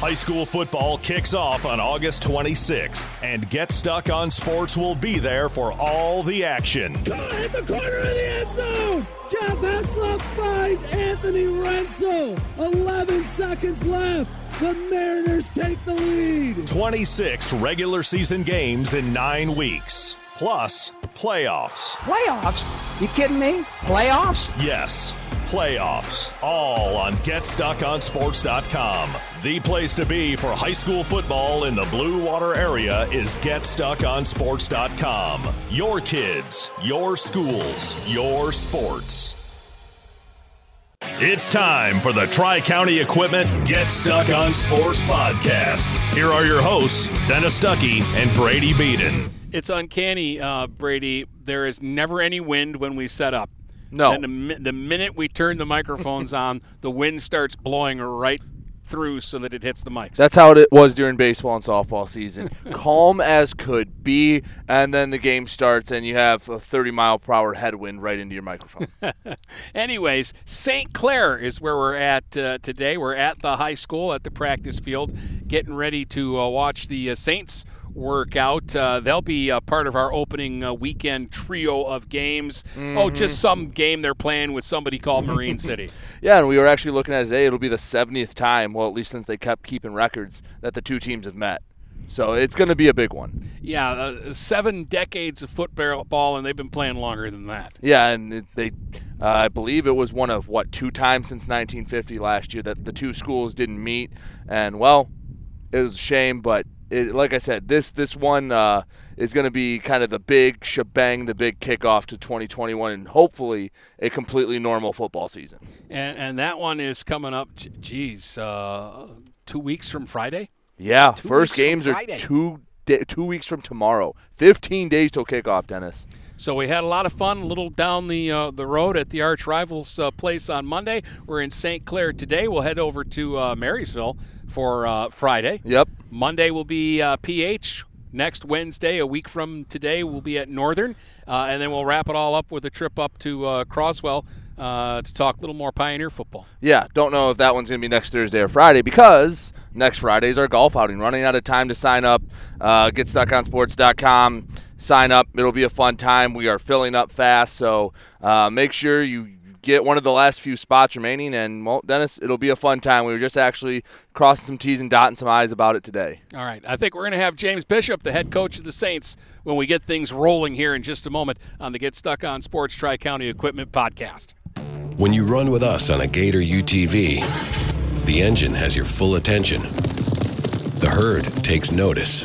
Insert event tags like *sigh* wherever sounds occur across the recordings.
High school football kicks off on August 26th, and Get Stuck on Sports will be there for all the action. Go hit the corner of the end zone! Jeff Heslop finds Anthony Renzel. 11 seconds left. The Mariners take the lead. 26 regular season games in nine weeks. Plus, playoffs. Playoffs? You kidding me? Playoffs? Yes, playoffs. All on GetStuckOnSports.com. The place to be for high school football in the Blue Water area is GetStuckOnSports.com. Your kids, your schools, your sports. It's time for the Tri County Equipment Get Stuck on Sports podcast. Here are your hosts, Dennis Stuckey and Brady Beaton. It's uncanny, uh, Brady. There is never any wind when we set up. No. And the, the minute we turn the microphones on, the wind starts blowing right through so that it hits the mics. That's how it was during baseball and softball season. *laughs* Calm as could be, and then the game starts, and you have a 30 mile per hour headwind right into your microphone. *laughs* Anyways, St. Clair is where we're at uh, today. We're at the high school at the practice field, getting ready to uh, watch the uh, Saints work out. Uh, they'll be uh, part of our opening uh, weekend trio of games. Oh, just some game they're playing with somebody called Marine *laughs* City. yeah, and we were actually looking at it today. It'll be the 70th time, well, at least since they kept keeping records, that the two teams have met. So it's going to be a big one. Yeah, uh, seven decades of football, and they've been playing longer than that. Yeah, and it, they, uh, I believe it was one of what two times since 1950 last year that the two schools didn't meet, and well, it was a shame, but it, like I said, this this one uh, is going to be kind of the big shebang, the big kickoff to 2021, and hopefully a completely normal football season. And, and that one is coming up. Geez, uh, two weeks from Friday. Yeah, Two first games are two two weeks from tomorrow. 15 days till kickoff, Dennis. So we had a lot of fun, a little down the uh, the road at the arch rivals uh, place on Monday. We're in St. Clair today. We'll head over to uh, Marysville for uh, Friday. Yep. Monday will be uh, PH. Next Wednesday, a week from today, we'll be at Northern, uh, and then we'll wrap it all up with a trip up to uh, Croswell uh, to talk a little more Pioneer football. Yeah, don't know if that one's going to be next Thursday or Friday because next Friday is our golf outing. Running out of time to sign up. Uh, GetStuckOnSports.com. Sign up. It'll be a fun time. We are filling up fast, so uh, make sure you get one of the last few spots remaining. And, well, Dennis, it'll be a fun time. We were just actually crossing some T's and dotting some I's about it today. All right. I think we're going to have James Bishop, the head coach of the Saints, when we get things rolling here in just a moment on the Get Stuck on Sports Tri County Equipment podcast. When you run with us on a Gator UTV, the engine has your full attention. The herd takes notice.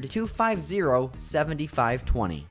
250 7520.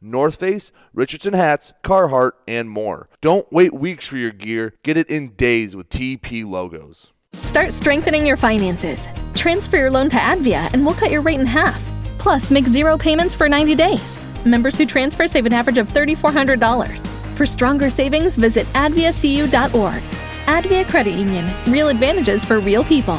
North Face, Richardson hats, Carhartt, and more. Don't wait weeks for your gear. Get it in days with TP logos. Start strengthening your finances. Transfer your loan to Advia and we'll cut your rate in half. Plus, make zero payments for 90 days. Members who transfer save an average of $3,400. For stronger savings, visit adviacu.org. Advia Credit Union. Real advantages for real people.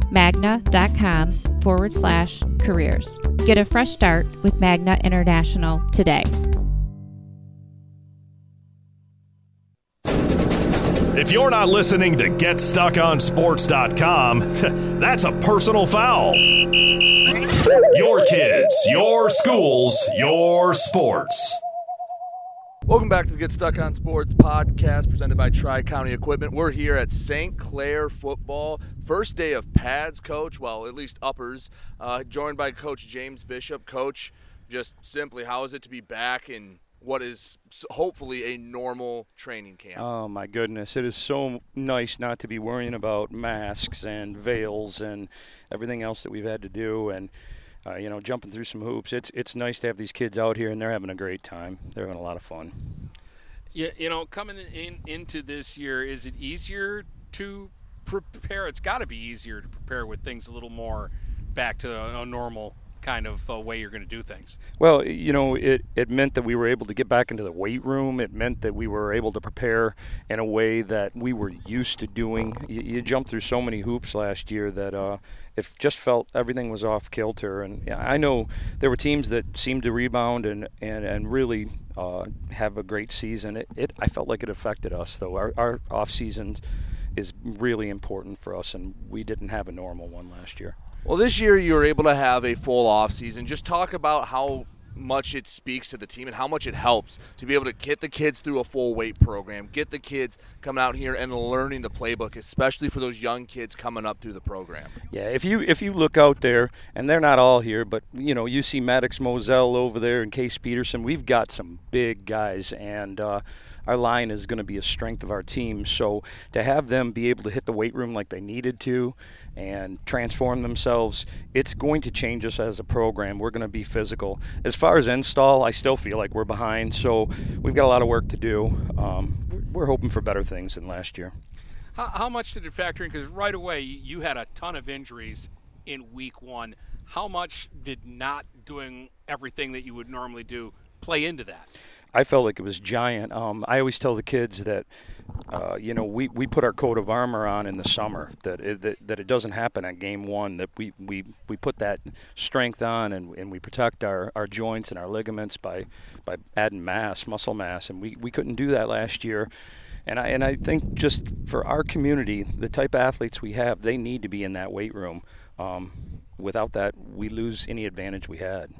magna.com forward slash careers. Get a fresh start with Magna International today. If you're not listening to GetStuckOnSports.com, *laughs* that's a personal foul. Your kids, your schools, your sports. Welcome back to the Get Stuck on Sports podcast presented by Tri County Equipment. We're here at St. Clair football. First day of pads, coach. Well, at least uppers. Uh, joined by Coach James Bishop. Coach, just simply, how is it to be back in what is hopefully a normal training camp? Oh, my goodness. It is so nice not to be worrying about masks and veils and everything else that we've had to do. And uh, you know, jumping through some hoops. It's it's nice to have these kids out here, and they're having a great time. They're having a lot of fun. Yeah, you know, coming in into this year, is it easier to prepare? It's got to be easier to prepare with things a little more back to a, a normal kind of uh, way you're going to do things. Well, you know, it, it meant that we were able to get back into the weight room. It meant that we were able to prepare in a way that we were used to doing. You, you jumped through so many hoops last year that uh, it just felt everything was off kilter. And I know there were teams that seemed to rebound and, and, and really uh, have a great season. It, it I felt like it affected us, though. Our, our off seasons is really important for us, and we didn't have a normal one last year. Well, this year you were able to have a full off season. Just talk about how much it speaks to the team and how much it helps to be able to get the kids through a full weight program, get the kids coming out here and learning the playbook, especially for those young kids coming up through the program. Yeah, if you if you look out there, and they're not all here, but you know you see Maddox Moselle over there and Case Peterson. We've got some big guys, and uh, our line is going to be a strength of our team. So to have them be able to hit the weight room like they needed to and transform themselves, it's going to change us as a program. We're going to be physical. As far as install, I still feel like we're behind. So we've got a lot of work to do. Um, we're hoping for better things than last year. How, how much did it factor in? Because right away you had a ton of injuries in week one. How much did not doing everything that you would normally do play into that? I felt like it was giant. Um, I always tell the kids that, uh, you know, we, we put our coat of armor on in the summer. That it, that, that it doesn't happen at game one. That we, we, we put that strength on and, and we protect our, our joints and our ligaments by by adding mass, muscle mass, and we, we couldn't do that last year. And I and I think just for our community, the type of athletes we have, they need to be in that weight room. Um, without that, we lose any advantage we had.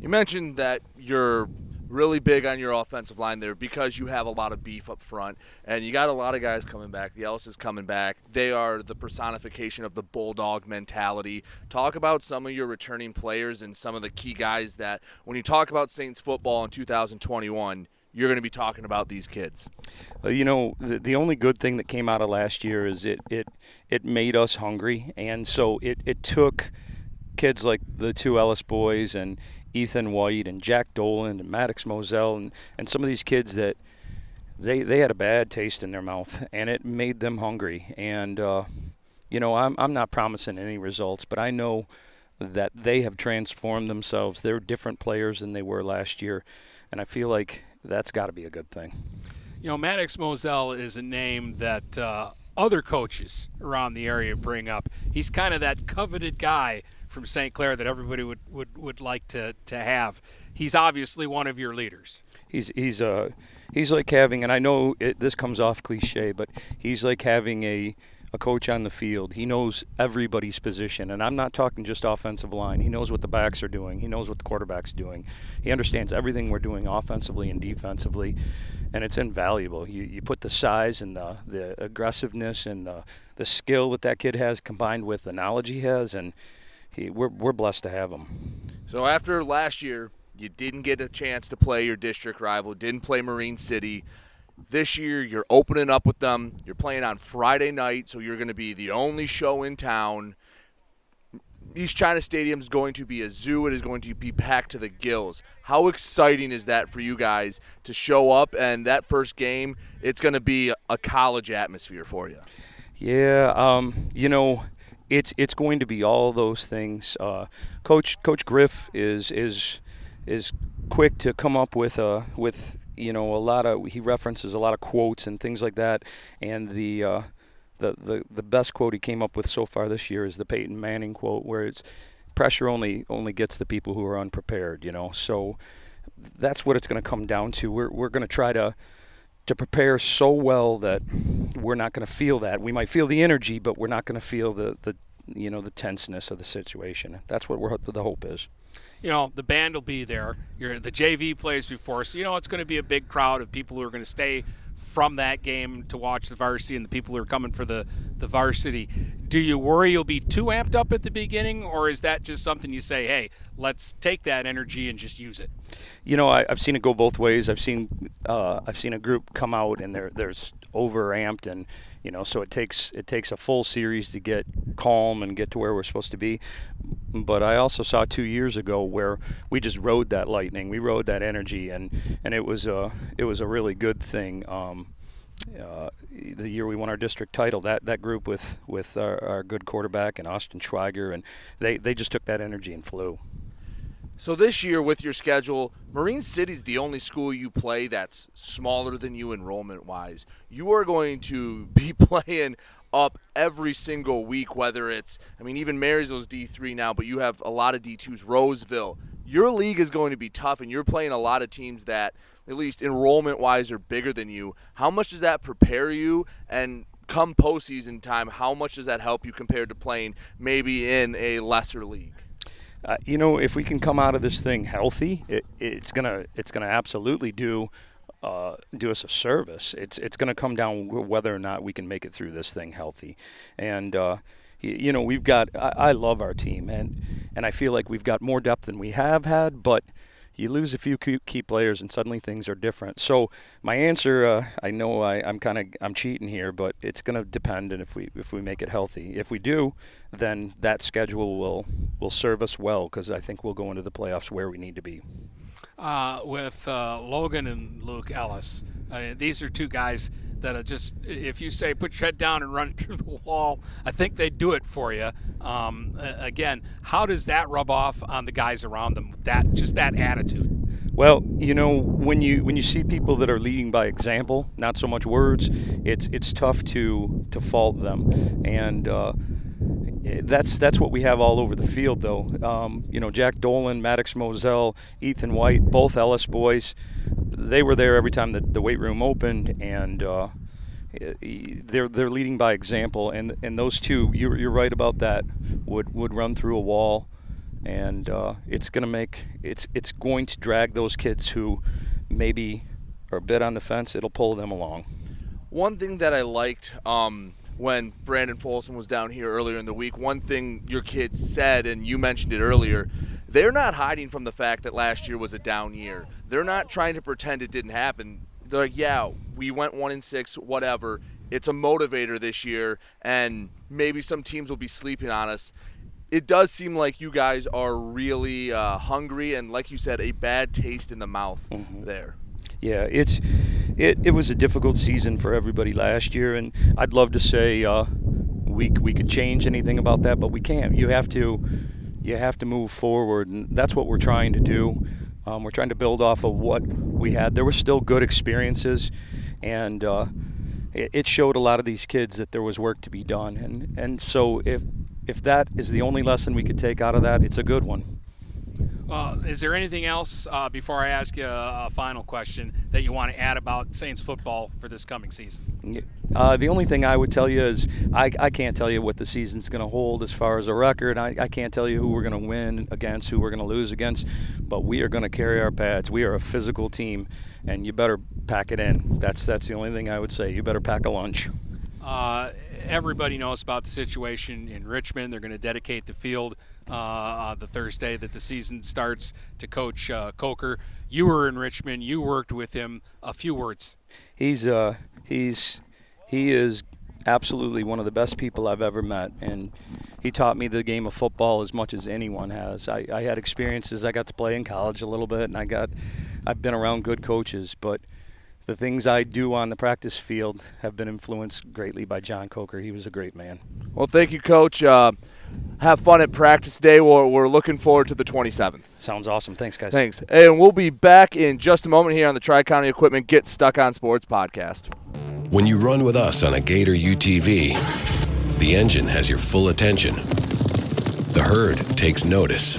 You mentioned that you're really big on your offensive line there because you have a lot of beef up front and you got a lot of guys coming back. The Ellis is coming back. They are the personification of the bulldog mentality. Talk about some of your returning players and some of the key guys that when you talk about Saints football in 2021, you're going to be talking about these kids. Uh, you know, the, the only good thing that came out of last year is it it it made us hungry, and so it it took kids like the two Ellis boys and Ethan White and Jack Dolan and Maddox Moselle and, and some of these kids that they they had a bad taste in their mouth and it made them hungry and uh, you know I'm I'm not promising any results but I know that they have transformed themselves they're different players than they were last year and I feel like that's got to be a good thing. You know, Maddox Moselle is a name that uh, other coaches around the area bring up. He's kind of that coveted guy from St. Clair that everybody would, would, would like to, to have. He's obviously one of your leaders. He's he's uh he's like having, and I know it, this comes off cliche, but he's like having a a coach on the field. He knows everybody's position, and I'm not talking just offensive line. He knows what the backs are doing. He knows what the quarterback's doing. He understands everything we're doing offensively and defensively, and it's invaluable. You you put the size and the the aggressiveness and the the skill that that kid has combined with the knowledge he has, and he we're we're blessed to have him. So after last year, you didn't get a chance to play your district rival, didn't play Marine City. This year, you're opening up with them. You're playing on Friday night, so you're going to be the only show in town. East China Stadium is going to be a zoo. It is going to be packed to the gills. How exciting is that for you guys to show up and that first game? It's going to be a college atmosphere for you. Yeah, um, you know, it's it's going to be all those things. Uh, Coach Coach Griff is is is quick to come up with a with you know a lot of he references a lot of quotes and things like that. And the uh, the, the the best quote he came up with so far this year is the Peyton Manning quote where it's pressure only only gets the people who are unprepared you know? So that's what it's going to come down to. We're we're going to try to to prepare so well that we're not going to feel that. We might feel the energy but we're not going to feel the the you know the tenseness of the situation. That's what we're the hope is. You know, the band will be there. You're, the JV plays before, so you know it's going to be a big crowd of people who are going to stay from that game to watch the varsity and the people who are coming for the, the varsity. Do you worry you'll be too amped up at the beginning, or is that just something you say, hey, let's take that energy and just use it? You know, I, have seen it go both ways. I've seen uh, I've seen a group come out and they're there's over amped and you know so it takes it takes a full series to get calm and get to where we're supposed to be. But I also saw two years ago where we just rode that lightning. We rode that energy and and it was a it was a really good thing. Um, uh, the year we won our district title that that group with with our, our good quarterback and Austin Schweiger and they they just took that energy and flew so this year with your schedule, Marine City's the only school you play that's smaller than you enrollment wise. You are going to *laughs* be playing up every single week, whether it's I mean even Marysville's D three now, but you have a lot of D twos, Roseville. Your league is going to be tough and you're playing a lot of teams that at least enrollment wise are bigger than you. How much does that prepare you and come postseason time, how much does that help you compared to playing maybe in a lesser league? Uh, you know, if we can come out of this thing healthy, it, it's gonna it's gonna absolutely do uh, do us a service. It's it's gonna come down whether or not we can make it through this thing healthy, and. Uh, you know we've got I, I love our team and and I feel like we've got more depth than we have had but you lose a few key players and suddenly things are different. So my answer, uh, I know I, am kind of I'm cheating here, but it's going to depend and if we if we make it healthy. If we do, then that schedule will will serve us well because I think we'll go into the playoffs where we need to be. Uh, with uh, Logan and Luke Ellis, these are two guys that are just if you say put your head down and run *laughs* through the wall, I think they do it for you. Um, again, how does that rub off on the guys around them? That just that attitude. Well, you know, when you when you see people that are leading by example, not so much words, it's it's tough to to fault them, and uh, that's that's what we have all over the field, though. Um, you know, Jack Dolan, Maddox Moselle, Ethan White, both Ellis boys, they were there every time the, the weight room opened, and uh, they're they're leading by example. And and those two, you're you're right about that, would would run through a wall, and uh, it's gonna make it's it's going to drag those kids who maybe are a bit on the fence. It'll pull them along. One thing that I liked. Um, when Brandon Folsom was down here earlier in the week, one thing your kids said, and you mentioned it earlier, they're not hiding from the fact that last year was a down year. They're not trying to pretend it didn't happen. They're like, yeah, we went one in six, whatever. It's a motivator this year, and maybe some teams will be sleeping on us. It does seem like you guys are really uh, hungry, and like you said, a bad taste in the mouth mm-hmm. there yeah, it's it, it was a difficult season for everybody last year, and I'd love to say uh, we we could change anything about that, but we can't. You have to you have to move forward, and that's what we're trying to do. Um, we're trying to build off of what we had. There were still good experiences, and uh, it, it showed a lot of these kids that there was work to be done. And and so if if that is the only lesson we could take out of that, it's a good one. Uh, is there anything else uh, before I ask you a, a, final question that you want to add about Saints football for this coming season? Uh, the only thing I would tell you is I, I can't tell you what the season's going to hold as far as a record. I, I can't tell you who we're going to win against, who we're going to lose against, but we are going to carry our pads. We are a physical team, and you better pack it in. That's that's the only thing I would say. You better pack a lunch. Uh, everybody knows about the situation in Richmond. They're going to dedicate the field uh, the Thursday that the season starts to coach uh, Coker. You were in Richmond. You worked with him. A few words. He's uh, he's he is absolutely one of the best people I've ever met, and he taught me the game of football as much as anyone has. I, I had experiences. I got to play in college a little bit, and I got I've been around good coaches, but the things I do on the practice field have been influenced greatly by John Coker. He was a great man. Well, thank you, Coach. Uh, have fun at practice day. We're, we're looking forward to the 27th. Sounds awesome. Thanks, guys. Thanks. And we'll be back in just a moment here on the Tri County Equipment Get Stuck on Sports podcast. When you run with us on a Gator UTV, the engine has your full attention, the herd takes notice,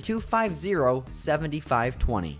250 7520.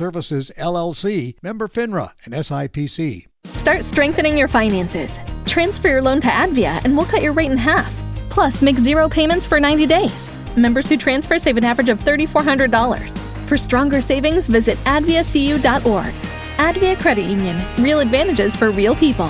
Services, LLC, member FINRA and SIPC. Start strengthening your finances. Transfer your loan to Advia and we'll cut your rate in half. Plus, make zero payments for 90 days. Members who transfer save an average of $3,400. For stronger savings, visit adviacu.org. Advia Credit Union, real advantages for real people.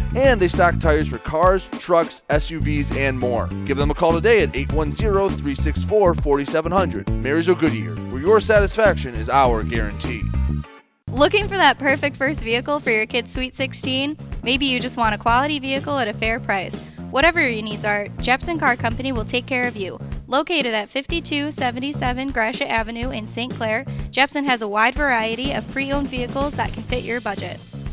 and they stock tires for cars, trucks, SUVs, and more. Give them a call today at 810 364 4700. Marysville Goodyear, where your satisfaction is our guarantee. Looking for that perfect first vehicle for your kid's Sweet 16? Maybe you just want a quality vehicle at a fair price. Whatever your needs are, Jepson Car Company will take care of you. Located at 5277 Gratiot Avenue in St. Clair, Jepson has a wide variety of pre owned vehicles that can fit your budget.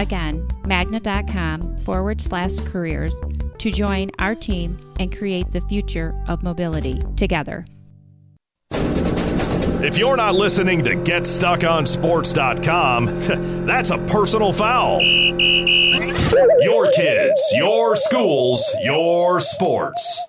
Again, magna.com forward slash careers to join our team and create the future of mobility together. If you're not listening to GetStuckOnSports.com, *laughs* that's a personal foul. Your kids, your schools, your sports.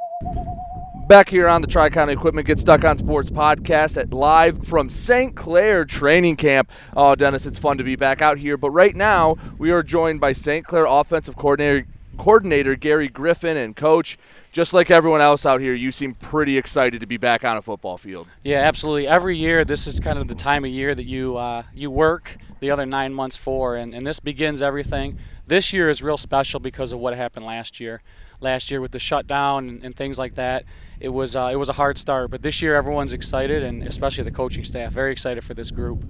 Back here on the Tri County Equipment Get Stuck on Sports podcast at live from St. Clair training camp. Oh, Dennis, it's fun to be back out here. But right now, we are joined by St. Clair offensive coordinator coordinator Gary Griffin and coach. Just like everyone else out here, you seem pretty excited to be back on a football field. Yeah, absolutely. Every year, this is kind of the time of year that you uh, you work the other nine months for, and, and this begins everything. This year is real special because of what happened last year. Last year with the shutdown and, and things like that, it was uh, it was a hard start. But this year, everyone's excited, and especially the coaching staff, very excited for this group.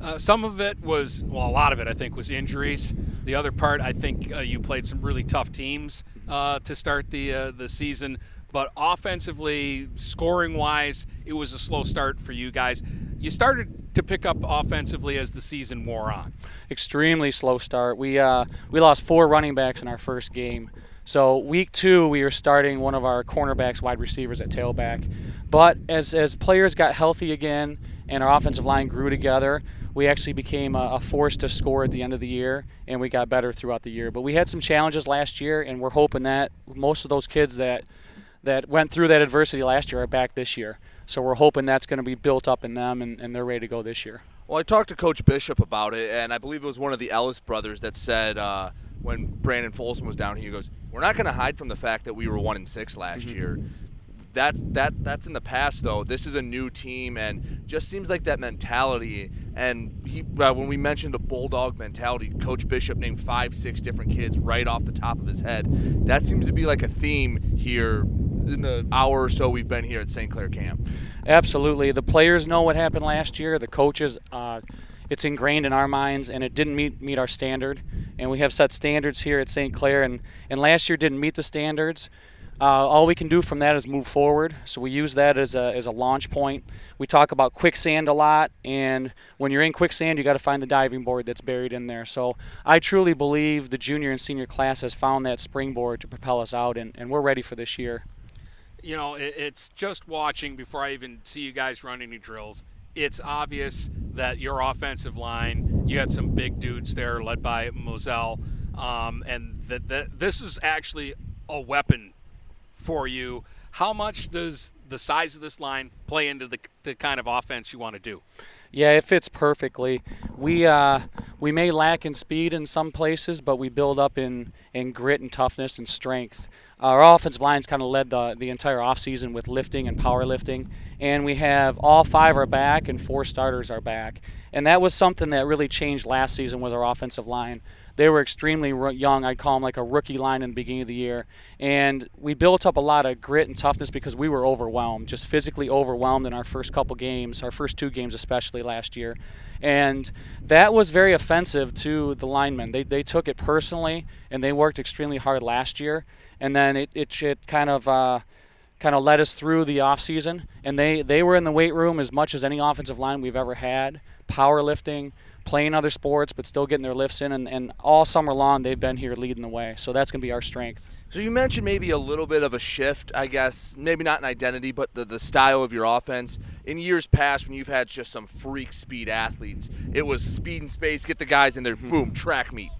Uh, some of it was, well, a lot of it I think was injuries. The other part, I think uh, you played some really tough teams uh, to start the uh, the season. But offensively, scoring wise, it was a slow start for you guys. You started to pick up offensively as the season wore on. Extremely slow start. We uh, we lost four running backs in our first game. So week two, we were starting one of our cornerbacks, wide receivers at tailback. But as as players got healthy again and our offensive line grew together, we actually became a, a, force to score at the end of the year, and we got better throughout the year. But we had some challenges last year, and we're hoping that most of those kids that that went through that adversity last year are back this year. So we're hoping that's going to be built up in them, and, and they're ready to go this year. Well, I talked to Coach Bishop about it, and I believe it was one of the Ellis brothers that said uh, when Brandon Folsom was down here, he goes, "We're not going to hide from the fact that we were one and six last mm-hmm. year." that's that that's in the past though. This is a new team, and just seems like that mentality. And he, uh, when we mentioned a bulldog mentality, Coach Bishop named five, six different kids right off the top of his head. That seems to be like a theme here in the hour or so we've been here at St. Clair camp. Absolutely, the players know what happened last year. The coaches. Uh, it's ingrained in our minds and it didn't meet meet our standard and we have set standards here at St. Clair and, and last year didn't meet the standards uh, all we can do from that is move forward. So we use that as a, as a launch point. We talk about quicksand a lot, and when you're in quicksand, you got to find the diving board that's buried in there. So I truly believe the junior and senior class has found that springboard to propel us out, and, and we're ready for this year. you know, it, it's just watching before I even see you guys run any drills. It's obvious that your offensive line, you had some big dudes there led by Moselle, um, and that, that this is actually a weapon for you. How much does the size of this line play into the, the kind of offense you want to do? Yeah, it fits perfectly. We uh, we may lack in speed in some places, but we build up in, in grit and toughness and strength. Uh, our offensive line's kind of led the, the entire offseason with lifting and powerlifting, and we have all five are back and four starters are back. And that was something that really changed last season was our offensive line they were extremely young. I'd call them like a rookie line in the beginning of the year. And we built up a lot of grit and toughness because we were overwhelmed, just physically overwhelmed in our first couple games, our first two games especially last year. And that was very offensive to the linemen. They, they took it personally and they worked extremely hard last year. And then it, it, it kind of. Uh, kind of led us through the offseason, and they, they were in the weight room as much as any offensive line we've ever had, powerlifting, playing other sports but still getting their lifts in. And, and all summer long they've been here leading the way. So that's going to be our strength. So you mentioned maybe a little bit of a shift i guess. Maybe not an identity but the, the style of your offense. In years past when you've had just some freak speed athletes it was speed and space get the guys in there mm-hmm. boom track meet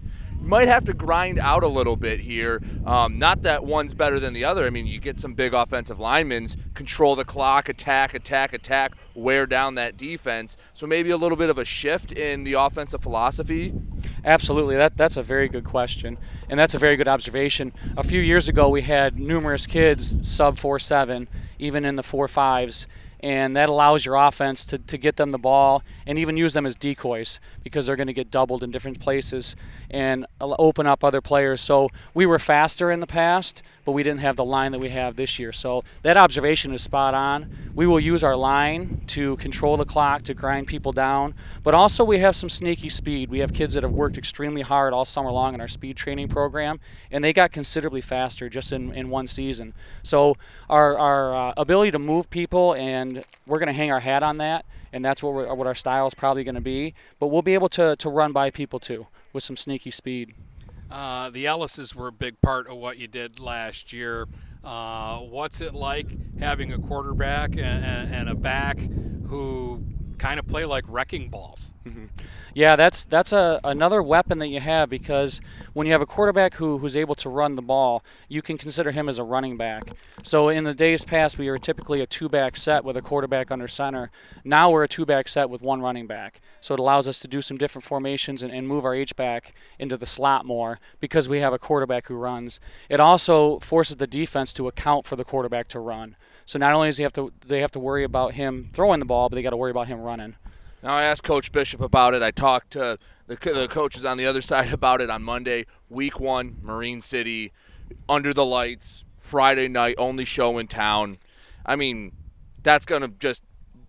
might have to grind out a little bit here. Um, not that one's better than the other. I mean, you get some big offensive linemen, control the clock, attack, attack, attack, wear down that defense. So maybe a little bit of a shift in the offensive philosophy. Absolutely, that that's a very good question, and that's a very good observation. A few years ago, we had numerous kids sub four seven, even in the four fives, and that allows your offense to, to get them the ball and even use them as decoys because they're going to get doubled in different places and open up other players. So we were faster in the past, but we didn't have the line that we have this year. So that observation is spot on. We will use our line to control the clock, to grind people down, but also we have some sneaky speed. We have kids that have worked extremely hard all summer long in our speed training program, and they got considerably faster just in, in one season. So our, our uh, ability to move people, and we're going to hang our hat on that, and that's what, what our style is probably going to be. But we'll be able to, to run by people too with some sneaky speed. Uh, the Ellises were a big part of what you did last year. Uh, what's it like having a quarterback and, and, a back who kind of play like wrecking balls? Mm-hmm. Yeah, that's that's a another weapon that you have because when you have a quarterback who who's able to run the ball, you can consider him as a running back. So in the days past, we were typically a two-back set with a quarterback under center. Now we're a two-back set with one running back. So it allows us to do some different formations and, and move our H back into the slot more because we have a quarterback who runs. It also forces the defense to account for the quarterback to run. So not only does he have to they have to worry about him throwing the ball, but they got to worry about him running. Now, I asked Coach Bishop about it. I talked to the, the coaches on the other *laughs* side about it on Monday. Week one, Marine City, under the lights, Friday night, only show in town. I mean, that's going to just,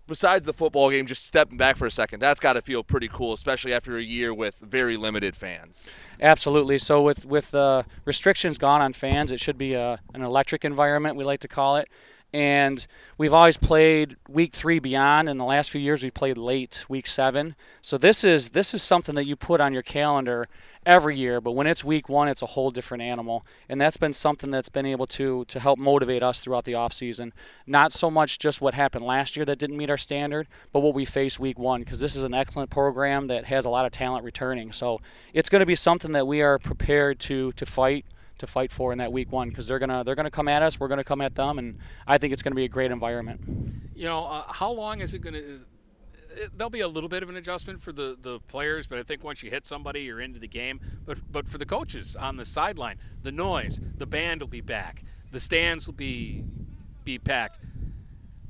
besides the football game, just stepping back for a second, that's got to feel pretty cool, especially after a year with very limited fans. Absolutely. So, with, with uh, restrictions gone on fans, it should be a, an electric environment, we like to call it and we've always played week three beyond. In the last few years, we played late week seven. So this is this is something that you put on your calendar every year. But when it's week one, it's a whole different animal, and that's been something that's been able to to help motivate us throughout the off season. Not so much just what happened last year that didn't meet our standard, but what we face week one, because this is an excellent program that has a lot of talent returning. So it's going to be something that we are prepared to to fight to fight for in that week one because they're gonna they're gonna come at us. We're gonna come at them, and I think it's gonna be a great environment. You know, uh, how long is it gonna? there'll be a little bit of an adjustment for the, the players, but I think once you hit somebody, you're into the game. But but for the coaches on the sideline, the noise, the band will be back, the stands will be be packed.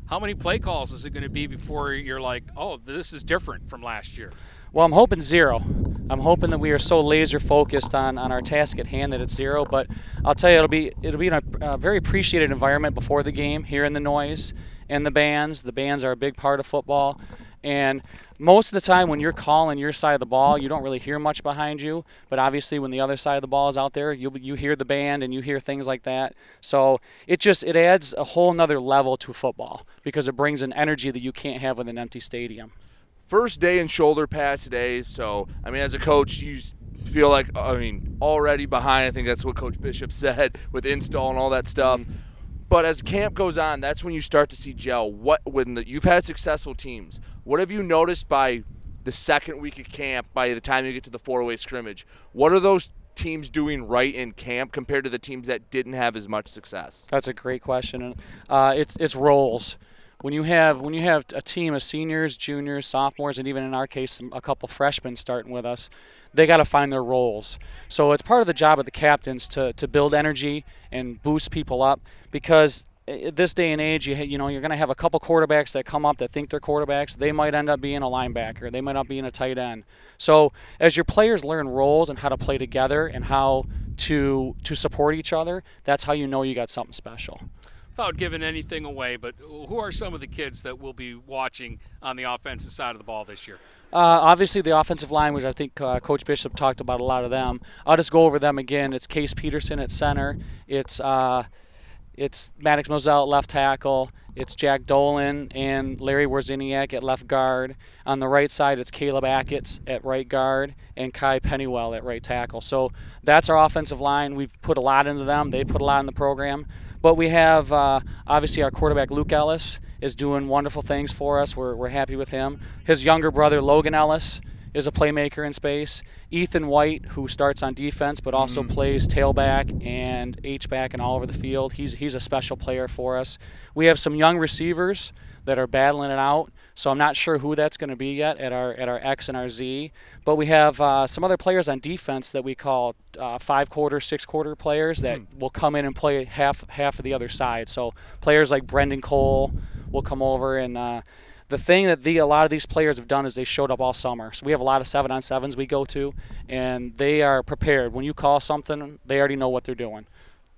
How many play calls is it going to be before you're like, oh, this is different from last year? Well, I'm hoping zero. I'm hoping that we are so laser focused on, on our task at hand that it's zero. But I'll tell you, it'll be it'll be a, a very appreciated environment before the game, hearing the noise and the bands. The bands are a big part of football. And most of the time, when you're calling your side of the ball, you don't really hear much behind you. But obviously, when the other side of the ball is out there, you you hear the band and you hear things like that. So it just it adds a whole nother level to football because it brings an energy that you can't have with an empty stadium first day in shoulder pads today. So, I mean, as a coach, you feel like, I mean, already behind. I think that's what Coach Bishop *laughs* said with install and all that stuff. But as camp goes on, that's when you start to see gel. What when the, you've had successful teams, what have you noticed by the second week of camp? By the time you get to the four-way scrimmage, what are those teams doing right in camp compared to the teams that didn't have as much success? That's a great question. Uh, it's it's roles. When you have when you have a team of seniors, juniors, sophomores, and even in our case, a couple freshmen starting with us, they got to find their roles. So it's part of the job of the captains to, to build energy and boost people up because this day and age, you you know you're going to have a couple quarterbacks that come up that think they're quarterbacks. They might end up being a linebacker. They might not be in a tight end. So as your players learn roles and how to play together and how to to support each other, that's how you know you got something special. Without giving anything away, but who are some of the kids that we'll be watching on the offensive side of the ball this year? Uh, obviously, the offensive line, which I think uh, Coach Bishop talked about a lot of them. I'll just go over them again. It's Case Peterson at center. It's uh, it's Maddox Moselle at left tackle. It's Jack Dolan and Larry Warziniak at left guard. On the right side, it's Caleb Ackett's at right guard and Kai Pennywell at right tackle. So that's our offensive line. We've put a lot into them. They put a lot in the program. But we have uh, obviously our quarterback Luke Ellis is doing wonderful things for us. We're, we're happy with him. His younger brother, Logan Ellis, is a playmaker in space. Ethan White, who starts on defense but also mm. plays tailback and H-back and all over the field, he's, he's a special player for us. We have some young receivers that are battling it out. So I'm not sure who that's going to be yet at our at our X and our Z. But we have uh, some other players on defense that we call uh, five quarter, six quarter players that mm. will come in and play half half of the other side. So players like Brendan Cole, will come over and. Uh, the thing that the a lot of these players have done is they showed up all summer. So we have a lot of seven on sevens we go to, and they are prepared. When you call something, they already know what they're doing.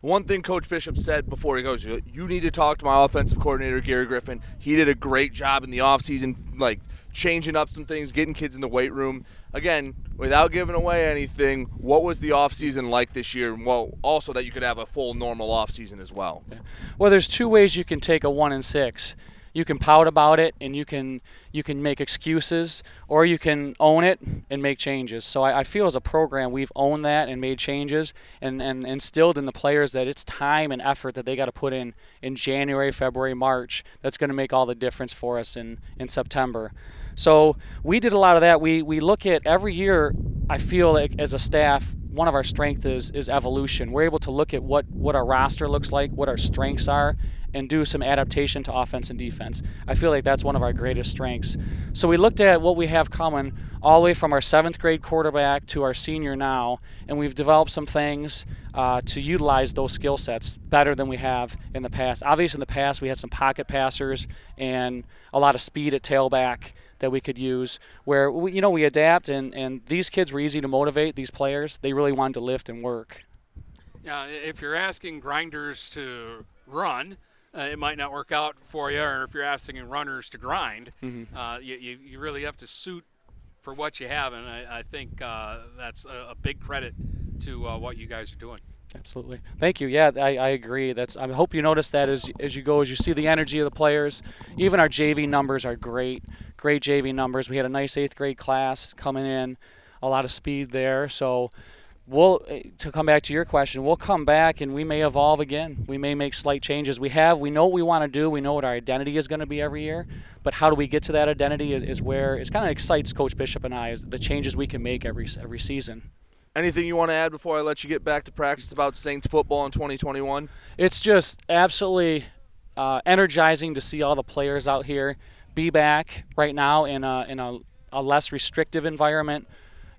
One thing Coach Bishop said before he goes, you need to talk to my offensive coordinator Gary Griffin. He did a great job in the offseason, like changing up some things, getting kids in the weight room. Again, without giving away anything, what was the offseason like this year? Well, also that you could have a full normal offseason as well. Well, there's two ways you can take a one and six you can pout about it and you can you can make excuses or you can own it and make changes. So I, I, feel as a program we've owned that and made changes and, and instilled in the players that it's time and effort that they got to put in in January, February, March. That's going to make all the difference for us in, in September. So we did a lot of that. We we look at every year. I feel like as a staff, one of our strengths is is evolution. We're able to look at what what our roster looks like, what our strengths are, and do some adaptation to offense and defense. I feel like that's one of our greatest strengths. So we looked at what we have common all the way from our seventh grade quarterback to our senior now, and we've developed some things uh, to utilize those skill sets better than we have in the past. Obviously, in the past, we had some pocket passers and a lot of speed at tailback that we could use where we, you know we adapt and, and these kids were easy to motivate these players they really wanted to lift and work yeah if you're asking grinders to run uh, it might not work out for you, or if you're asking runners to grind, mm-hmm. uh, you, you, you, really have to suit for what you have, and I, I think uh, that's a, a, big credit to uh, what you guys are doing. Absolutely, thank you. Yeah, I, I agree. That's I hope you notice that as as you go, as you see the energy of the players. Even our JV numbers are great, great JV numbers. We had a nice eighth grade class coming in, a lot of speed there. So we'll eh, to come back to your question we'll come back and we may evolve again. We may make slight changes. We have we know what we want to do. We know what our identity is going to be every year. But how do we get to that identity is, is where it kind of excites coach bishop and i is the changes we can make every every season. Anything you want to add before i let you get back to practice about saints football in 2021 it's just absolutely uh, energizing to see all the players out here be back right now in a, in a, a less restrictive environment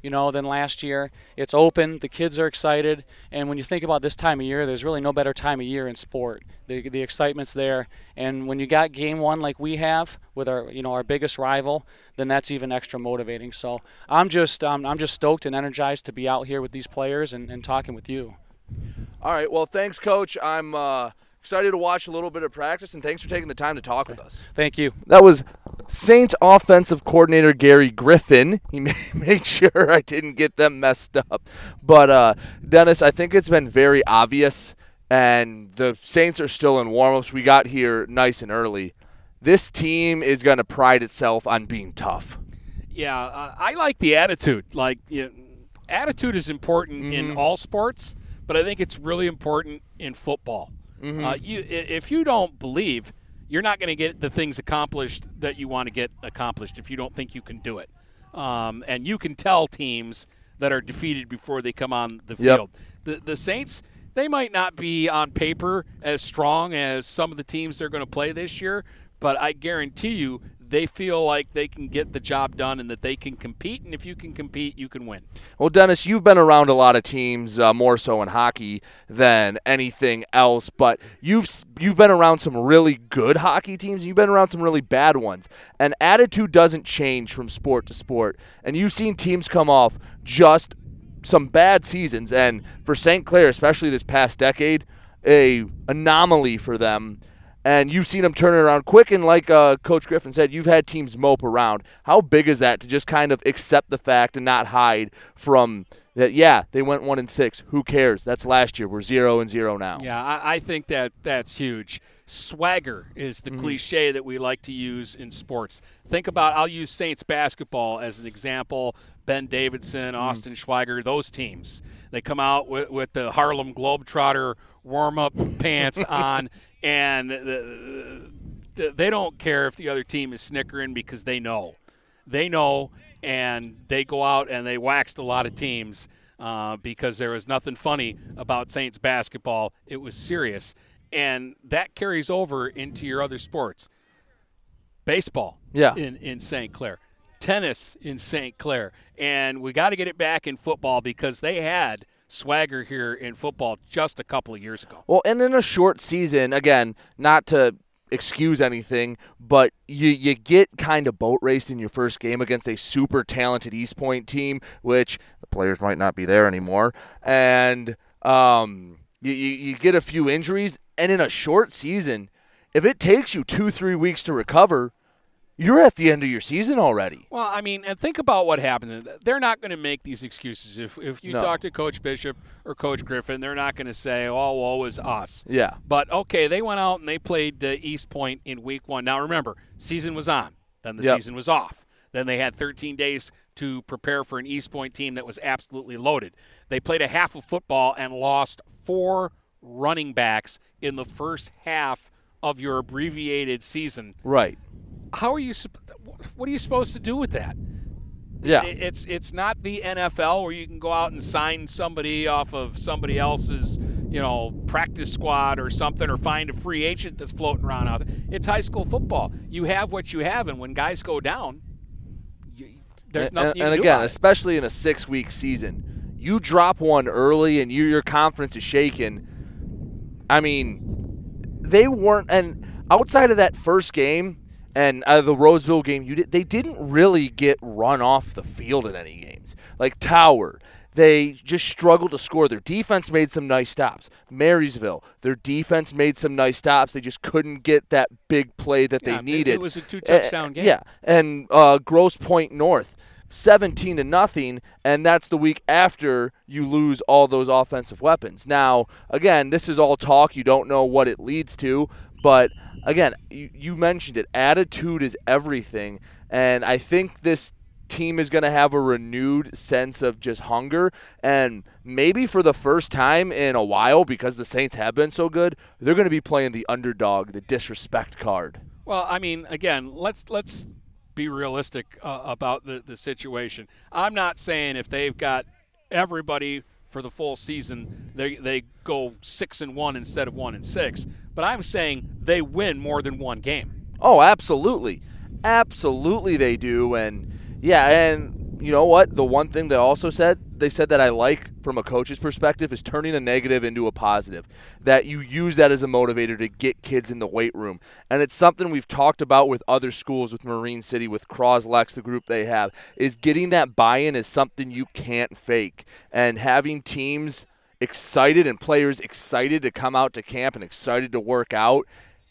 you know, than last year. It's open. The kids are excited. And when you think about this time of year, there's really no better time of year in sport. The, the excitement's there. And when you got game one like we have with our, you know, our biggest rival, then that's even extra motivating. So I'm just, um, I'm just stoked and energized to be out here with these players and, and talking with you. All right. Well, thanks, Coach. I'm uh, excited to watch a little bit of practice, and thanks for taking the time to talk with us. Thank you. That was Saints offensive coordinator Gary Griffin. He *laughs* made sure I didn't get them messed up. But uh, Dennis, I think it's been very obvious, and the Saints are still in warmups. We got here nice and early. This team is going to pride itself on being tough. Yeah, uh, I like the attitude. Like, you know, attitude is important mm-hmm. in all sports, but I think it's really important in football Mhm. Uh, you, if you don't believe, you're not going to get the things accomplished that you want to get accomplished if you don't think you can do it. Um, and you can tell teams that are defeated before they come on the Yep. field. The the Saints, they might not be on paper as strong as some of the teams they're going to play this year, but I guarantee you they feel like they can get the job done and that they can compete. And if you can compete, you can win. Well, Dennis, you've been around a lot of teams, uh, more so in hockey than anything else. But you've you've been around some really good hockey teams. and You've been around some really bad ones, and attitude doesn't change from sport to sport. And you've seen teams come off just some bad seasons, and for St. Clair, especially this past decade, a anomaly for them. And you've seen them turn it around quick, and like uh, Coach Griffin said, you've had teams mope around. How big is that to just kind of accept the fact and not hide from that? Yeah, they went one and six. Who cares? That's last year. We're zero and zero now. Yeah, I, I think that that's huge. Swagger is the cliche that we like to use in sports. Think about, I'll use Saints basketball as an example. Ben Davidson, Austin Schweiger, those teams. They come out with, with the Harlem Globetrotter warm up pants *laughs* on, and the, the, they don't care if the other team is snickering because they know. They know, and they go out and they waxed a lot of teams uh, because there was nothing funny about Saints basketball. It was serious. And that carries over into your other sports. Baseball Yeah. in, in St. Clair, tennis in St. Clair. And we got to get it back in football because they had swagger here in football just a couple of years ago. Well, and in a short season, again, not to excuse anything, but you you get kind of boat raced in your first game against a super talented Eastpointe team, which the players might not be there anymore, and um, you, you, you get a few injuries, and in a short season, if it takes you two three weeks to recover, you're at the end of your season already. Well, I mean, and think about what happened. They're not going to make these excuses. If if you No. talk to Coach Bishop or Coach Griffin, they're not going to say, "Oh, woe is us." Yeah. But okay, they went out and they played uh, Eastpointe in Week One. Now remember, season was on. Then the Yep. season was off. Then they had 13 days to prepare for an Eastpointe team that was absolutely loaded. They played a half of football and lost four running backs in the first half of your abbreviated season. Right. How are you? What are you supposed to do with that? Yeah. It's it's not the NFL where you can go out and sign somebody off of somebody else's, you know, practice squad or something, or find a free agent that's floating around out there. It's high school football. You have what you have, and when guys go down, you, there's and, nothing and, you and can do again, about it. especially in a six week season, you drop one early and you, your confidence is shaken. I mean, they weren't, and outside of that first game and uh, the Roseville game, you did, they didn't really get run off the field in any games. Like Tower, they just struggled to score. Their defense made some nice stops. Marysville, their defense made some nice stops. They just couldn't get that big play that Yeah, they needed. it was a two-touchdown Uh, game. Yeah, and uh, Grosse Pointe North. 17 to nothing and that's the week after you lose all those offensive weapons. Now, again, this is all talk, you don't know what it leads to, but again, you, you mentioned it, attitude is everything and I think this team is going to have a renewed sense of just hunger and maybe for the first time in a while because the Saints have been so good, they're going to be playing the underdog, the disrespect card. Well, I mean, again, let's let's be realistic uh, about the the situation. I'm not saying if they've got everybody for the full season, they they go six and one instead of one and six. But I'm saying they win more than one game. Oh, absolutely. Absolutely they do. And yeah, and you know what? The one thing they also said, they said that I like from a coach's perspective is turning a negative into a positive. That you use that as a motivator to get kids in the weight room. And it's something we've talked about with other schools, with Marine City, with Cros-Lex, the group they have, is getting that buy in is something you can't fake. And having teams excited and players excited to come out to camp and excited to work out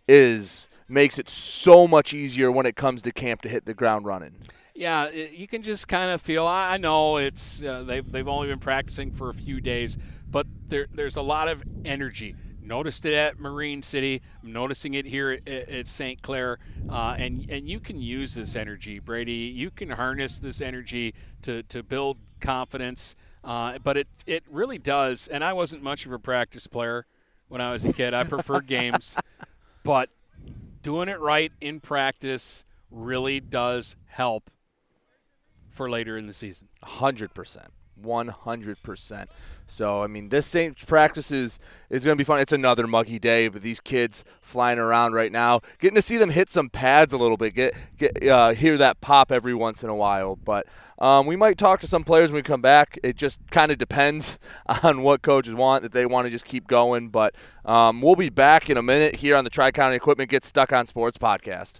is makes it so much easier when it comes to camp to hit the ground running. Yeah, i- you can just kind of feel. I I know it's uh, they've they've only been practicing for a few days, but there there's a lot of energy. Noticed it at Marine City. I'm noticing it here at, at St. Clair, uh, and and you can use this energy, Brady. You can harness this energy to to build confidence. Uh, but it it really does. And I wasn't much of a practice player when I was a kid. I preferred *laughs* games, but doing it right in practice really does help for later in the season. 100%. 100%. So, I mean, this same practice is, is going to be fun. It's another muggy day, but these kids flying around right now, getting to see them hit some pads a little bit, get, get uh, hear that pop every once in a while. But um, we might talk to some players when we come back. It just kind of depends *laughs* on what coaches want, if they want to just keep going. But um, we'll be back in a minute here on the Tri County Equipment Get Stuck on Sports podcast.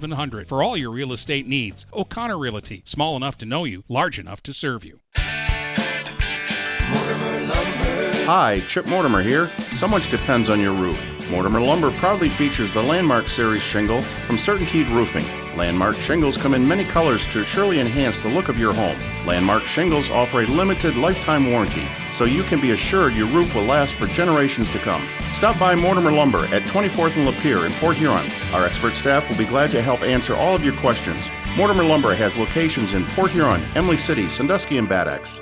700 for all your real estate needs. O'Connor Realty, small enough to know you, large enough to serve you. Hi, Chip Mortimer here. So much depends on your roof. Mortimer Lumber proudly features the Landmark Series shingle from Certainteed Roofing. Landmark shingles come in many colors to surely enhance the look of your home. Landmark shingles offer a limited lifetime warranty, so you can be assured your roof will last for generations to come. Stop by Mortimer Lumber at 24th and Lapeer in Port Huron. Our expert staff will be glad to help answer all of your questions. Mortimer Lumber has locations in Port Huron, Imlay City, Sandusky, and Bad Axe.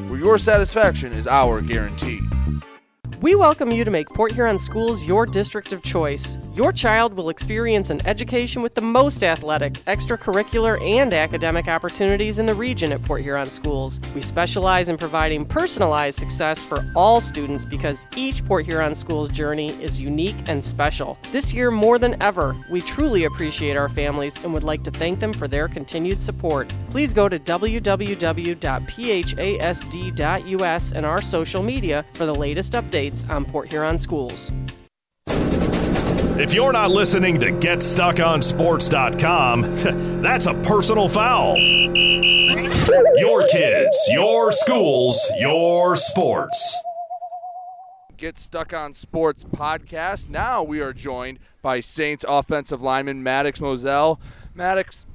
your satisfaction is our guarantee. We welcome you to make Port Huron Schools your district of choice. Your child will experience an education with the most athletic, extracurricular, and academic opportunities in the region at Port Huron Schools. We specialize in providing personalized success for all students because each Port Huron Schools journey is unique and special. This year, more than ever, we truly appreciate our families and would like to thank them for their continued support. Please go to www.phasd.us and our social media for the latest updates on Port Huron Schools. If you're not listening to GetStuckOnSports.com, *laughs* that's a personal foul. Your kids, your schools, your sports. Get Stuck on Sports podcast. Now we are joined by Saints offensive lineman Maddox Moselle. Maddox,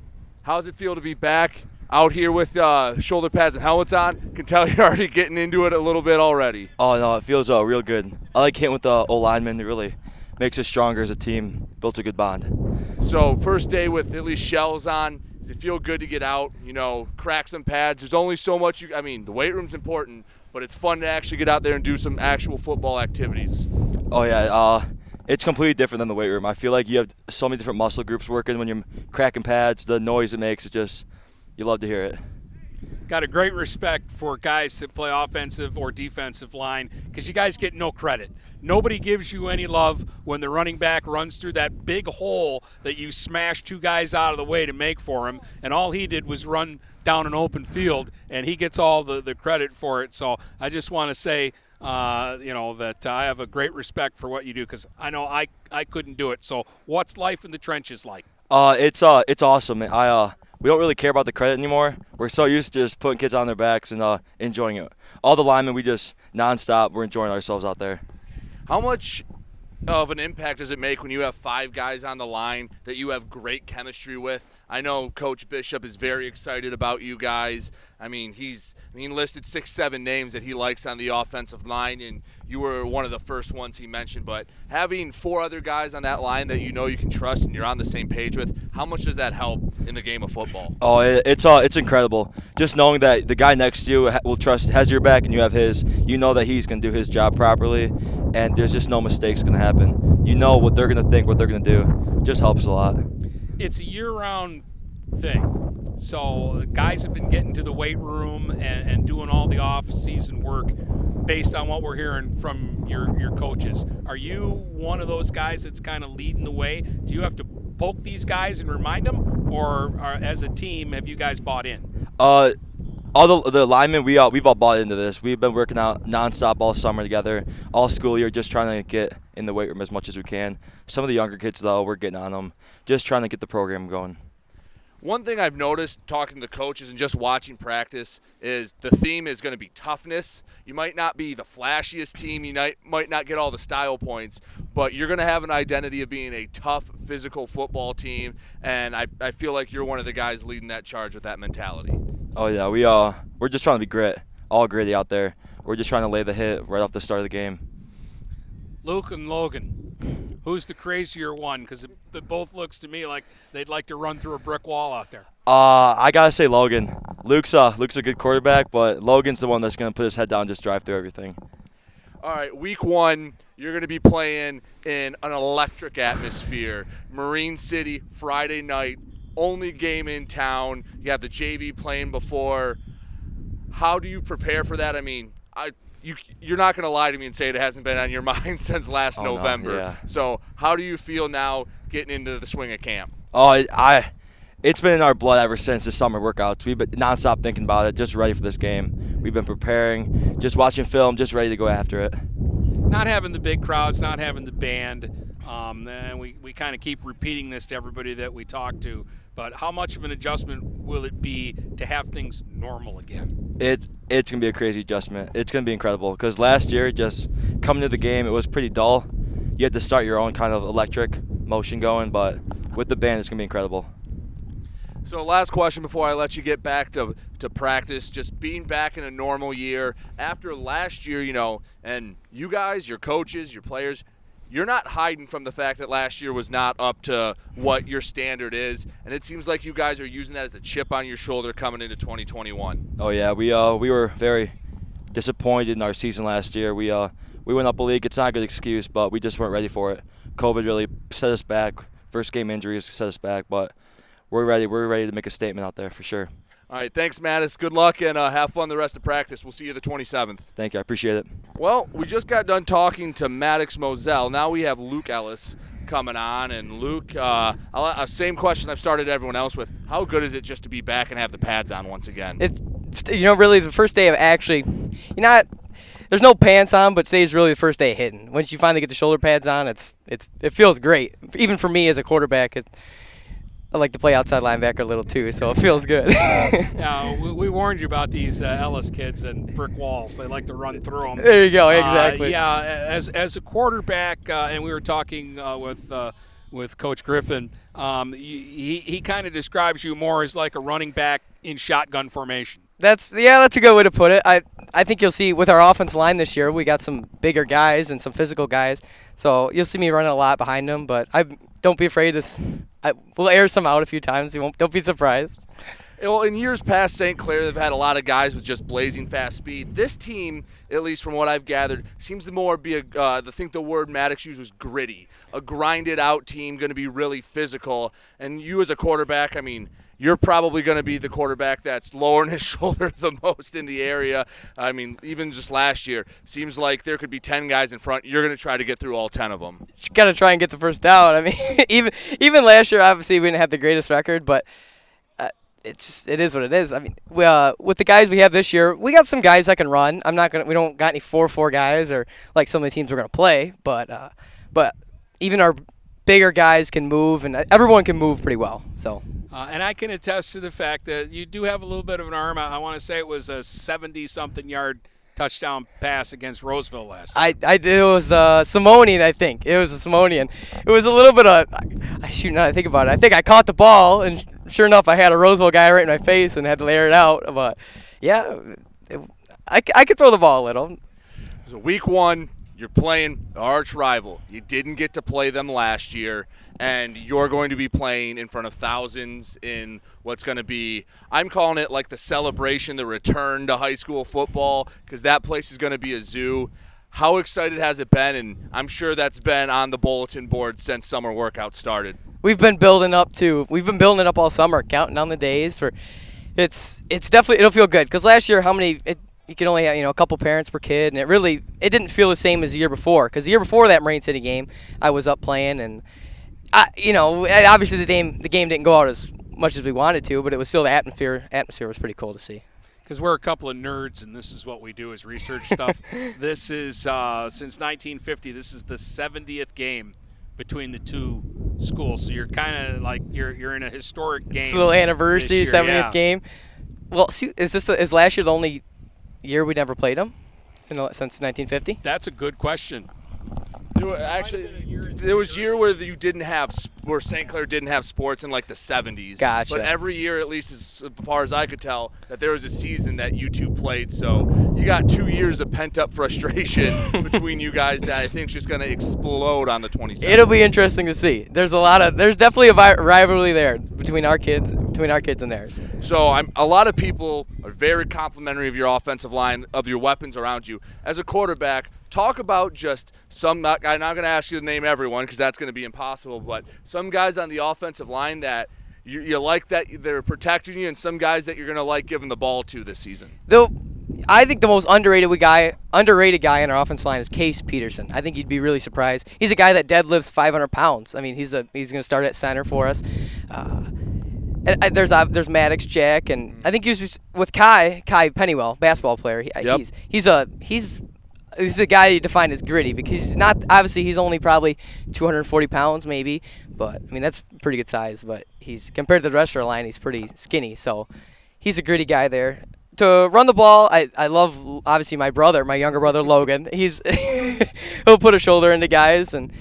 how's it feel to be back out here with uh, shoulder pads and helmets on? Can tell *laughs* you're already getting into it a little bit already. Oh no, it feels uh, real good. I like hitting with the O lineman. It really makes us stronger as a team. Built a good bond. So first day with at least shells on. Does it feel good to get out? You know, crack some pads. There's only so much you. I mean, the weight room's important, but it's fun to actually get out there and do some actual football activities. Oh yeah, uh, it's completely different than the weight room. I feel like you have so many different muscle groups working when you're cracking pads. The noise it makes, it just you love to hear it. Got a great respect for guys that play offensive or defensive line because you guys get no credit. Nobody gives you any love when the running back runs through that big hole that you smash two guys out of the way to make for him, and all he did was run down an open field, and he gets all the, the credit for it. So I just want to say, uh, you know, that I have a great respect for what you do because I know I, I couldn't do it. So what's life in the trenches like? Uh, it's uh, it's awesome. I uh, we don't really care about the credit anymore. We're so used to just putting kids on their backs and uh, enjoying it. All the linemen, we just nonstop. We're enjoying ourselves out there. How much of an impact does it make when you have five guys on the line that you have great chemistry with? I know Coach Bishop is very excited about you guys. I mean, he's I mean, listed six, seven names that he likes on the offensive line, and you were one of the first ones he mentioned. But having four other guys on that line that you know you can trust and you're on the same page with, how much does that help in the game of football? Oh, it's uh, it's incredible. Just knowing that the guy next to you will trust has your back and you have his. You know that he's gonna do his job properly, and there's just no mistakes gonna happen. You know what they're gonna think, what they're gonna do. Just helps a lot. It's a year-round thing. So the guys have been getting to the weight room and, and doing all the off-season work based on what we're hearing from your, your coaches. Are you one of those guys that's kind of leading the way? Do you have to poke these guys and remind them, or as a team have you guys bought in? Uh, all the, the linemen, we all, we've all bought into this. We've been working out nonstop all summer together, all school year, just trying to get in the weight room as much as we can. Some of the younger kids, though, we're getting on them, just trying to get the program going. One thing I've noticed talking to coaches and just watching practice is the theme is going to be toughness. You might not be the flashiest team, you might, might not get all the style points, but you're going to have an identity of being a tough, physical football team. And I, I feel like you're one of the guys leading that charge with that mentality. Oh yeah, we uh we're just trying to be grit, all gritty out there. We're just trying to lay the hit right off the start of the game. Luke and Logan, who's the crazier one? Because it, it, both looks to me like they'd like to run through a brick wall out there. Uh, I gotta say Logan. Luke's uh Luke's a good quarterback, but Logan's the one that's gonna put his head down, and just drive through everything. All right, week one, you're going to be playing in an electric atmosphere. Marine City, Friday night, only game in town. You have the JV playing before. How do you prepare for that? I mean, I you you're not going to lie to me and say it hasn't been on your *laughs* mind since last Oh, no, November. yeah. So, how do you feel now getting into the swing of camp? Oh, I, I it's been in our blood ever since the summer workouts. We've been nonstop thinking about it, just ready for this game. We've been preparing, just watching film, just ready to go after it. Not having the big crowds, not having the band. Um, and we, we kind of keep repeating this to everybody that we talk to. But how much of an adjustment will it be to have things normal again? It it's gonna be a crazy adjustment. It's gonna be incredible because last year, just coming to the game, it was pretty dull. You had to start your own kind of electric motion going, but with the band, it's gonna be incredible. So, last question before I let you get back to, to practice. Just being back in a normal year after last year, you know, and you guys, your coaches, your players, you're not hiding from the fact that last year was not up to what your standard is. And it seems like you guys are using that as a chip on your shoulder coming into 2021. Oh yeah, we uh we were very disappointed in our season last year. We uh we went up a league. It's not a good excuse, but we just weren't ready for it. COVID really set us back. First game injuries set us back, but we're ready. We're ready to make a statement out there for sure. All right, thanks, Maddox. Good luck and uh, have fun the rest of practice. We'll see you the 27th. Thank you. I appreciate it. Well, we just got done talking to Maddox Moselle. Now we have Luke Ellis coming on. And Luke, uh, I'll, uh, same question I've started everyone else with. How good is it just to be back and have the pads on once again? It's you know really the first day of actually, you're not. There's no pants on, but today's really the first day of hitting. Once you finally get the shoulder pads on, it's it's it feels great. Even for me as a quarterback, it, I like to play outside linebacker a little too, so it feels good. *laughs* yeah, we, we warned you about these uh, Ellis kids and brick walls. They like to run through them. There you go, exactly. Uh, yeah, as as a quarterback, uh, and we were talking uh, with uh, with Coach Griffin. Um, he he kind of describes you more as like a running back in shotgun formation. That's yeah, that's a good way to put it. I I think you'll see with our offense line this year, we got some bigger guys and some physical guys. So you'll see me running a lot behind them, but I don't be afraid to. I, we'll air some out a few times. You won't. Don't be surprised. Well, in years past, St. Clair, they've had a lot of guys with just blazing fast speed. This team, at least from what I've gathered, seems to more be a. Uh, I think the word Maddox used was gritty, a grinded out team, going to be really physical. And you, as a quarterback, I mean, you're probably going to be the quarterback that's lowering *laughs* his shoulder the most in the area. I mean, even just last year, seems like there could be 10 guys in front. You're going to try to get through all 10 of them. You got to try and get the first down. I mean, *laughs* even even last year, obviously we didn't have the greatest record, but it's it is what it is. I mean, we, uh, with the guys we have this year, we got some guys that can run. I'm not gonna. We don't got any four four guys or like some of the teams we're gonna play, but uh, but even our bigger guys can move, and everyone can move pretty well. So. Uh, and I can attest to the fact that you do have a little bit of an arm. I, I want to say it was a 70 something yard touchdown pass against Roseville last year. I, I it was the Simonian, I think. It was a Simonian. It was a little bit of, I shoot now that I think about it. I think I caught the ball, and sure enough, I had a Roseville guy right in my face and had to layer it out. But yeah, it, I, I could throw the ball a little. So week one, you're playing arch rival. You didn't get to play them last year, and you're going to be playing in front of thousands in what's going to be, I'm calling it like the celebration, the return to high school football, because that place is going to be a zoo. How excited has it been? And I'm sure that's been on the bulletin board since summer workout started. We've been building up to. We've been building it up all summer, counting down the days for. It's it's definitely it'll feel good because last year how many it, you can only have you know a couple parents per kid and it really it didn't feel the same as the year before because the year before that Marine City game I was up playing and I you know obviously the game the game didn't go out as much as we wanted to but it was still the atmosphere atmosphere was pretty cool to see. because we're a couple of nerds and this is what we do is research stuff. *laughs* this is uh, since 1950. This is the 70th game between the two schools. So you're kind of like you're you're in a historic game. It's a little anniversary, year, 70th yeah. game. Well, see, is this the, is last year the only year we never played them? In the, since 1950. That's a good question. There were actually, there was year where you didn't have where St. Clair didn't have sports in like the 70s. Gotcha. But every year, at least as far as I could tell, that there was a season that you two played. So you got two years of pent up frustration *laughs* between you guys that I think is just going to explode on the 27th. It'll be interesting to see. There's a lot of there's definitely a vi- rivalry there between our kids between our kids and theirs. So I'm a lot of people are very complimentary of your offensive line, of your weapons around you. As a quarterback, talk about just some. Not, I'm not going to ask you to name everyone because that's going to be impossible. But some guys on the offensive line that you, you like that they're protecting you, and some guys that you're going to like giving the ball to this season. Though I think the most underrated guy underrated guy in our offense line is Case Peterson. I think you'd be really surprised. He's a guy that deadlifts 500 pounds. I mean, he's a he's going to start at center for us. Uh, and, uh, there's uh, there's Maddox Jack, and I think he was with Kai Kai Pennywell, basketball player. He, uh, Yep. He's he's a he's he's a guy you define as gritty because he's not obviously he's only probably 240 pounds maybe, but I mean that's pretty good size. But he's compared to the rest of our line, he's pretty skinny. So he's a gritty guy there. To run the ball, I, I love obviously my brother, my younger brother Logan. He's *laughs* he'll put a shoulder into guys, and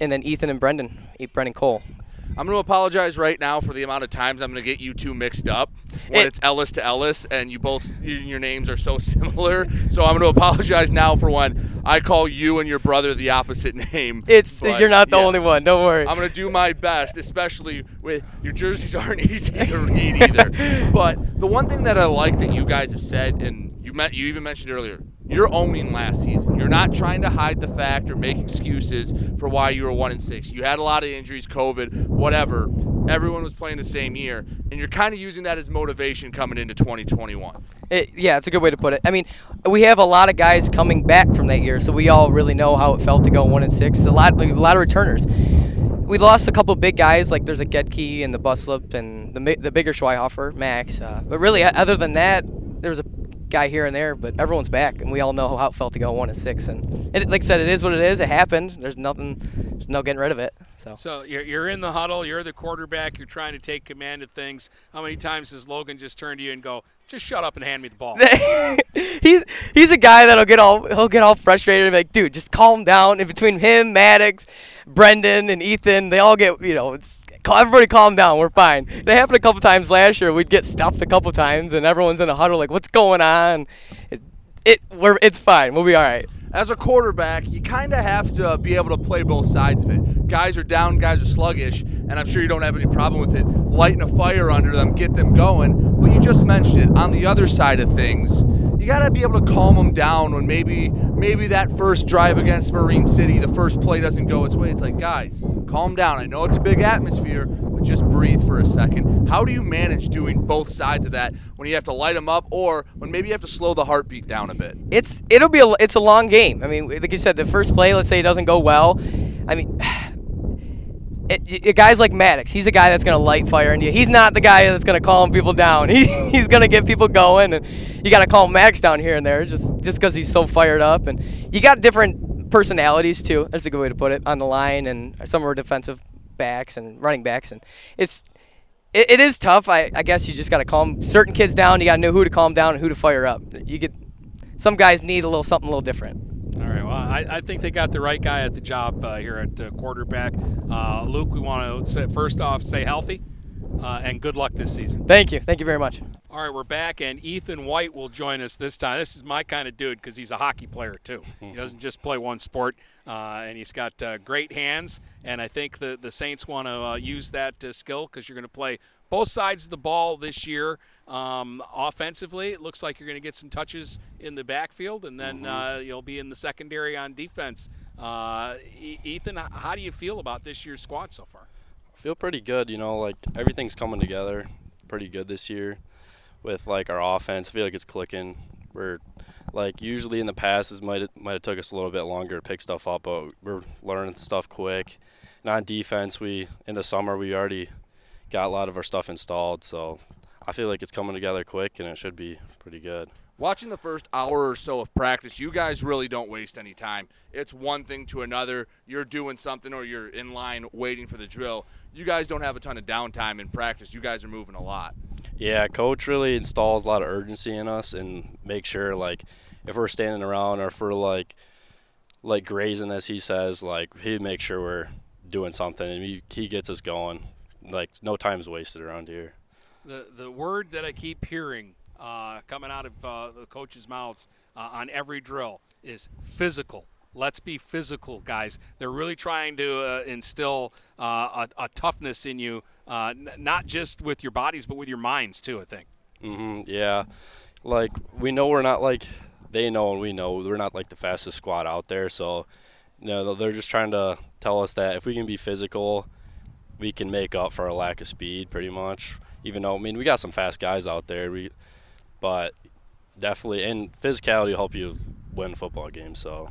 and then Ethan and Brendan, Brendan Cole. I'm going to apologize right now for the amount of times I'm going to get you two mixed up when It- it's Ellis to Ellis, and you both you- your names are so *laughs* similar. So I'm going to apologize now for when I call you and your brother the opposite name. It's But, you're not the yeah. only one. Don't worry. I'm gonna do my best, especially with your jerseys *laughs* aren't easy to *laughs* read either. But the one thing that I like that you guys have said, and you met, you even mentioned earlier, you're owning last season. You're not trying to hide the fact or make excuses for why you were one and six. You had a lot of injuries, COVID, whatever. Everyone was playing the same year, and you're kind of using that as motivation coming into 2021. It, yeah, it's a good way to put it. I mean, we have a lot of guys coming back from that year, so we all really know how it felt to go one and six. A lot, a lot of returners. We lost a couple big guys, like there's a Gedke and the Buslip and the the bigger Schweihofer, Max. Uh, but really, other than that, there's a guy here and there, but everyone's back, and we all know how it felt to go one and six. And it, like I said, it is what it is. It happened. There's nothing. There's no getting rid of it. So, So you're, you're in the huddle. You're the quarterback. You're trying to take command of things. How many times does Logan just turn to you and go, "Just shut up and hand me the ball"? *laughs* he's he's a guy that'll get all he'll get all frustrated and be like, dude, just calm down. And between him, Maddox, Brendan, and Ethan, they all get you know, it's everybody calm down. We're fine. It happened a couple times last year. We'd get stuffed a couple times, and everyone's in a huddle like, what's going on? It, it we're it's fine. We'll be all right. As a quarterback, you kind of have to uh, be able to play both sides of it. Guys are down, guys are sluggish, and I'm sure you don't have any problem with it. Lighting a fire under them, get them going. But you just mentioned it. On the other side of things, you got to be able to calm them down when maybe maybe that first drive against Marine City, the first play doesn't go its way. It's like, guys, calm down. I know it's a big atmosphere, but just breathe for a second. How do you manage doing both sides of that when you have to light them up, or when maybe you have to slow the heartbeat down a bit? It's it'll be a, it's a long game. I mean, like you said, the first play, let's say it doesn't go well. I mean. *sighs* It, it, guys like Maddox, he's a guy that's gonna light fire into you. He's not the guy that's gonna calm people down. *laughs* He, he's gonna get people going, and you gotta calm Maddox down here and there, just just because he's so fired up. And you got different personalities too. That's a good way to put it on the line, and some are defensive backs and running backs, and it's it, it is tough. I, I guess you just gotta calm certain kids down. You gotta know who to calm down and who to fire up. You get some guys need a little something a little different. All right. Well, I, I think they got the right guy at the job uh, here at uh, quarterback. Uh, Luke, we want to first off stay healthy uh, and good luck this season. Thank you. Thank you very much. All right, we're back, and Ethan White will join us this time. This is my kind of dude because he's a hockey player too. He doesn't just play one sport, uh, and he's got uh, great hands. And I think the the Saints want to use that skill because you're going to play both sides of the ball this year. Um, offensively, it looks like you're going to get some touches in the backfield, and then uh, you'll be in the secondary on defense. Uh, e- Ethan, how do you feel about this year's squad so far? I feel pretty good. You know, like everything's coming together pretty good this year with like our offense. I feel like it's clicking. We're like usually in the past, it might might have took us a little bit longer to pick stuff up, but we're learning stuff quick. And on defense, we in the summer we already got a lot of our stuff installed, so I feel like it's coming together quick and it should be pretty good. Watching the first hour or so of practice, you guys really don't waste any time. It's one thing to another. You're doing something or you're in line waiting for the drill. You guys don't have a ton of downtime in practice. You guys are moving a lot. Yeah, coach really installs a lot of urgency in us and make sure like if we're standing around or if we're like like grazing as he says, like he makes sure we're doing something and he, he gets us going. Like no time's wasted around here. The the word that I keep hearing uh, coming out of uh, the coach's mouths uh, on every drill is physical. Let's be physical, guys. They're really trying to uh, instill uh, a, a, toughness in you, uh, n- not just with your bodies, but with your minds too. I think. Mm-hmm. Yeah, like we know we're not like they know and we know we're not like the fastest squad out there. So, you know, they're just trying to tell us that if we can be physical, we can make up for our lack of speed, pretty much. Even though I mean we got some fast guys out there, we but definitely and physicality will help you win football games. So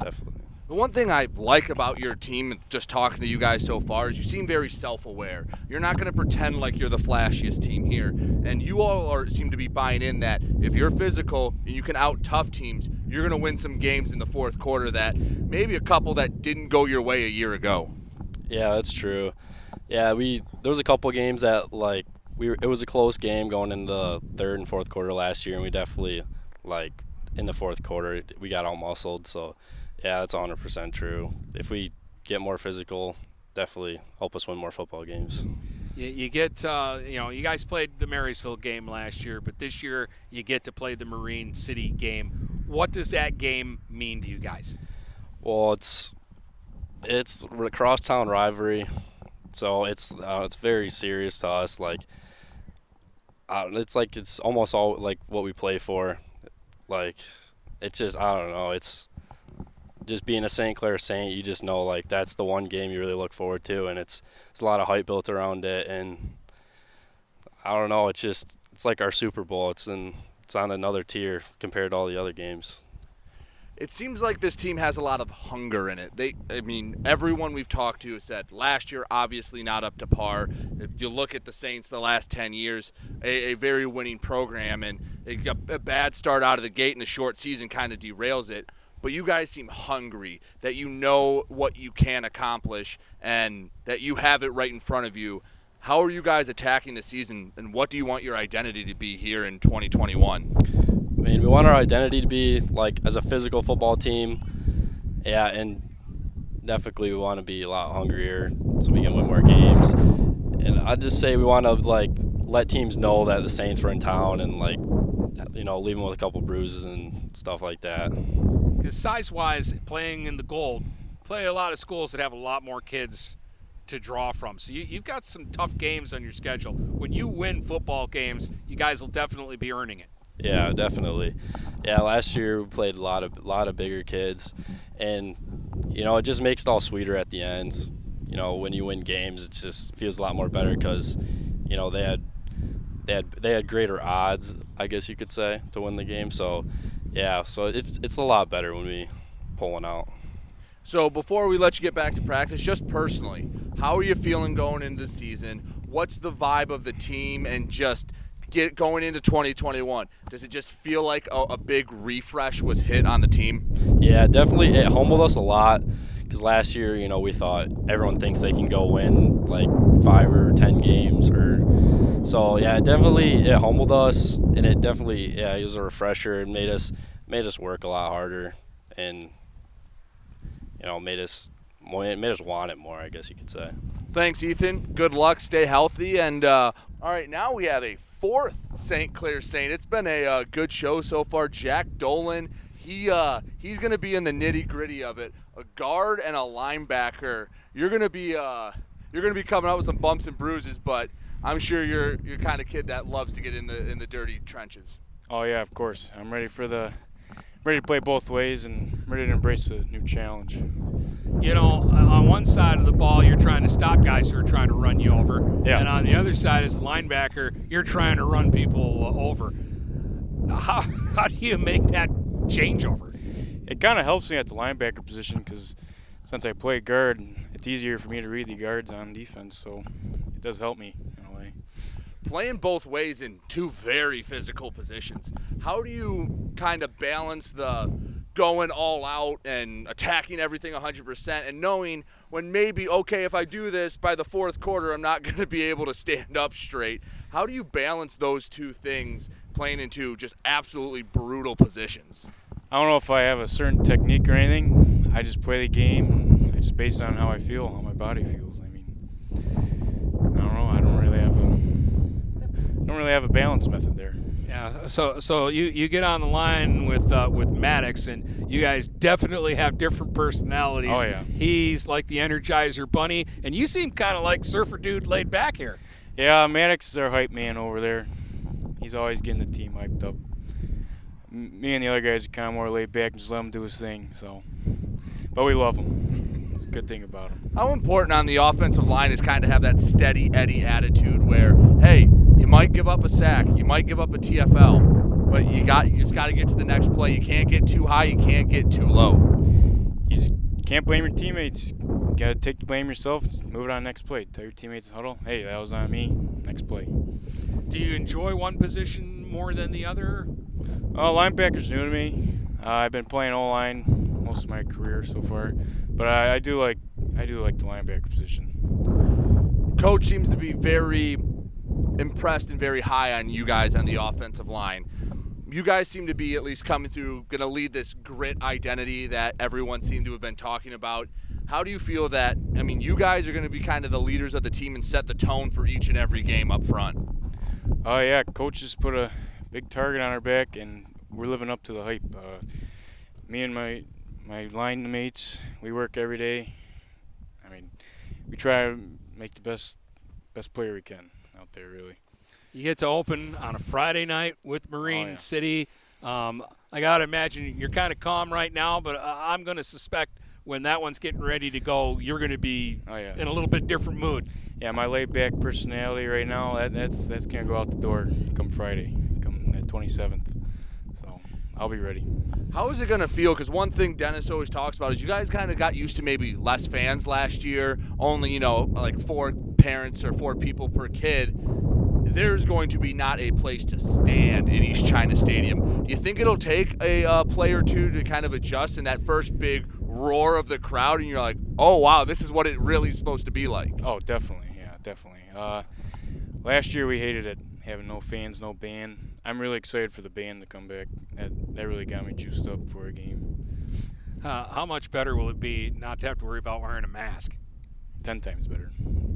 definitely. The one thing I like about your team, just talking to you guys so far, is you seem very self-aware. You're not going to pretend like you're the flashiest team here, and you all are, seem to be buying in that if you're physical and you can out tough teams, you're going to win some games in the fourth quarter that maybe a couple that didn't go your way a year ago. Yeah, that's true. Yeah, we there was a couple games that like we were, it was a close game going into the third and fourth quarter last year, and we definitely like in the fourth quarter we got all muscled. So yeah, that's 100% true. If we get more physical, definitely help us win more football games. You, you get, uh, you know, you guys played the Marysville game last year, but this year you get to play the Marine City game. What does that game mean to you guys? Well, it's it's a crosstown rivalry, so it's uh, it's very serious to us. Like, uh, it's like it's almost all like what we play for. Like, it's just I don't know. It's just being a St. Clair Saint, you just know like that's the one game you really look forward to, and it's it's a lot of hype built around it, and I don't know. It's just it's like our Super Bowl. It's in it's on another tier compared to all the other games. It seems like this team has a lot of hunger in it. They, I mean, everyone we've talked to has said last year obviously not up to par. If you look at the Saints the last ten years, a, a very winning program, and a, a bad start out of the gate in a short season kind of derails it but you guys seem hungry that you know what you can accomplish and that you have it right in front of you. How are you guys attacking the season, and what do you want your identity to be here in 2021? I mean, we want our identity to be like as a physical football team. Yeah, and definitely we want to be a lot hungrier so we can win more games. And I'd just say we want to like let teams know that the Saints were in town and like you know leave them with a couple bruises and stuff like that. Because size-wise, playing in the gold, play a lot of schools that have a lot more kids to draw from. So you, you've got some tough games on your schedule. When you win football games, you guys will definitely be earning it. Yeah, definitely. Yeah, last year we played a lot of lot of bigger kids, and you know it just makes it all sweeter at the end. You know, when you win games, it just feels a lot more better because you know they had they had they had greater odds, I guess you could say, to win the game. So yeah, so it's it's a lot better when we pulling out. So before we let you get back to practice, just personally, how are you feeling going into the season? What's the vibe of the team and just get going into 2021? Does it just feel like a, a big refresh was hit on the team? Yeah, definitely. It humbled us a lot because last year, you know, we thought everyone thinks they can go win like five or ten games, or so. Yeah, it definitely it humbled us, and it definitely yeah, it was a refresher. It made us made us work a lot harder, and you know, made us made us want it more. I guess you could say. Thanks, Ethan. Good luck. Stay healthy. And uh, all right, now we have a fourth St. Clair Saint. It's been a uh, good show so far. Jack Dolan. He uh, he's going to be in the nitty gritty of it. A guard and a linebacker. You're going to be uh, you're going to be coming out with some bumps and bruises, but I'm sure you're you're kind of kid that loves to get in the in the dirty trenches. Oh yeah, of course. I'm ready for the ready to play both ways and ready to embrace a new challenge. You know, on one side of the ball, you're trying to stop guys who are trying to run you over, yeah. and on the other side, as a linebacker, you're trying to run people uh, over. How *laughs* how do you make that changeover? It kind of helps me at the linebacker position because since I play guard, it's easier for me to read the guards on defense, so it does help me in a way. Playing both ways in two very physical positions, how do you kind of balance the going all out and attacking everything 100% and knowing when maybe, okay, if I do this by the fourth quarter, I'm not *laughs* going to be able to stand up straight? How do you balance those two things playing into just absolutely brutal positions? I don't know if I have a certain technique or anything. I just play the game. Just based on how I feel, how my body feels. I mean, I don't know. I don't really have a don't really have a balance method there. Yeah. So so you, you get on the line with uh, with Maddox, and you guys definitely have different personalities. Oh yeah. He's like the Energizer Bunny, and you seem kind of like Surfer Dude, laid back here. Yeah, Maddox is our hype man over there. He's always getting the team hyped up me and the other guys are kind of more laid back and just let him do his thing. So, but we love him. It's a good thing about him. How important on the offensive line is kind of have that steady Eddie attitude where, hey, you might give up a sack, you might give up a TFL, but you got you just got to get to the next play. You can't get too high, you can't get too low. You just can't blame your teammates. You got to take the blame yourself. Move it on next play. Tell your teammates huddle, hey, that was on me. Next play. Do you enjoy one position more than the other? Uh, linebacker's new to me. Uh, I've been playing O line most of my career so far, but I, I do like I do like the linebacker position. Coach seems to be very impressed and very high on you guys on the offensive line. You guys seem to be at least coming through, going to lead this grit identity that everyone seemed to have been talking about. How do you feel that? I mean, you guys are going to be kind of the leaders of the team and set the tone for each and every game up front. Oh yeah, coaches put a big target on our back, and we're living up to the hype. Uh, me and my my line mates, we work every day. I mean, we try to make the best best player we can there, really. You get to open on a Friday night with Marine Oh, yeah. City. Um, I got to imagine you're kind of calm right now, but I'm going to suspect when that one's getting ready to go, you're going to be Oh, yeah. in a little bit different mood. Yeah, my laid back personality right now, that, that's that's gonna go out the door come Friday, come the 27th. I'll be ready. How is it going to feel? Because one thing Dennis always talks about is you guys kind of got used to maybe less fans last year, only, you know, like four parents or four people per kid. there's going to be not a place to stand in East China Stadium. Do you think it'll take a uh, play or two to kind of adjust in that first big roar of the crowd, and you're like, oh wow, this is what it really is supposed to be like? Oh, definitely, yeah, definitely. Uh, last year we hated it, having no fans, no band. I'm really excited for the band to come back. That that really got me juiced up for a game. Uh, how much better will it be not to have to worry about wearing a mask? Ten times better.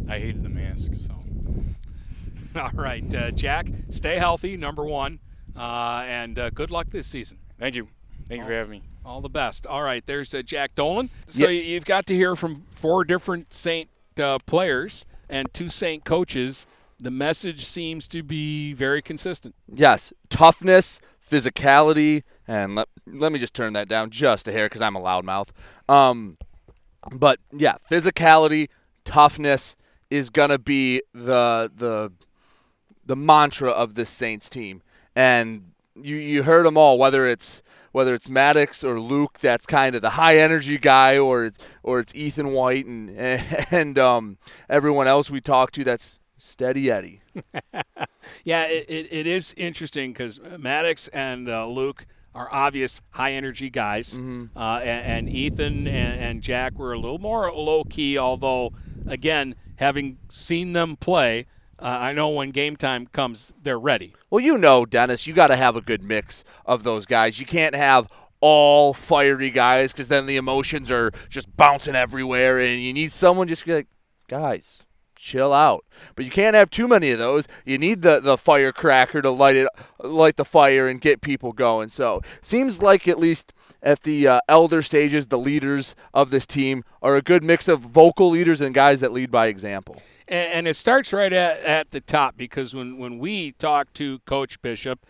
I hated the mask, so. *laughs* All right, uh, Jack, stay healthy, number one, uh, and uh, good luck this season. Thank you. Thank you for having me. All the best. All right, there's uh, Jack Dolan. So Yeah. you've got to hear from four different Saint uh, players and two Saint coaches. The message seems to be very consistent. Yes, toughness, physicality, and let, let me just turn that down just a hair because I'm a loudmouth. Um, but yeah, physicality, toughness is gonna be the the the mantra of this Saints team, and you you heard them all. Whether it's whether it's Maddox or Luke, that's kind of the high energy guy, or or it's Ethan White and *laughs* and um, everyone else we talk to. That's steady Eddie. *laughs* Yeah, it, it, it is interesting because Maddox and uh, Luke are obvious high energy guys, Mm-hmm. uh, and, and Ethan and, and Jack were a little more low key. Although, again, having seen them play, uh, I know when game time comes, they're ready. Well, you know, Dennis, you got to have a good mix of those guys. You can't have all fiery guys because then the emotions are just bouncing everywhere, and you need someone just to be like, guys, chill out. But you can't have too many of those. You need the the firecracker to light it, light the fire and get people going. So seems like at least at the uh, elder stages, the leaders of this team are a good mix of vocal leaders and guys that lead by example. And, and it starts right at, at the top because when, when we talk to Coach Bishop,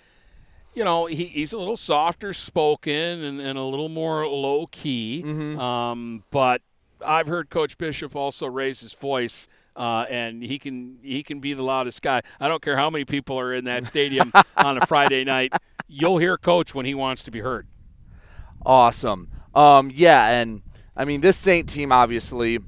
you know, he, he's a little softer spoken and, and a little more low key. Um, but I've heard Coach Bishop also raise his voice. Uh, and he can he can be the loudest guy. I don't care how many people are in that stadium *laughs* on a Friday night. You'll hear Coach when he wants to be heard. Awesome. Um, yeah, and I mean this Saint team obviously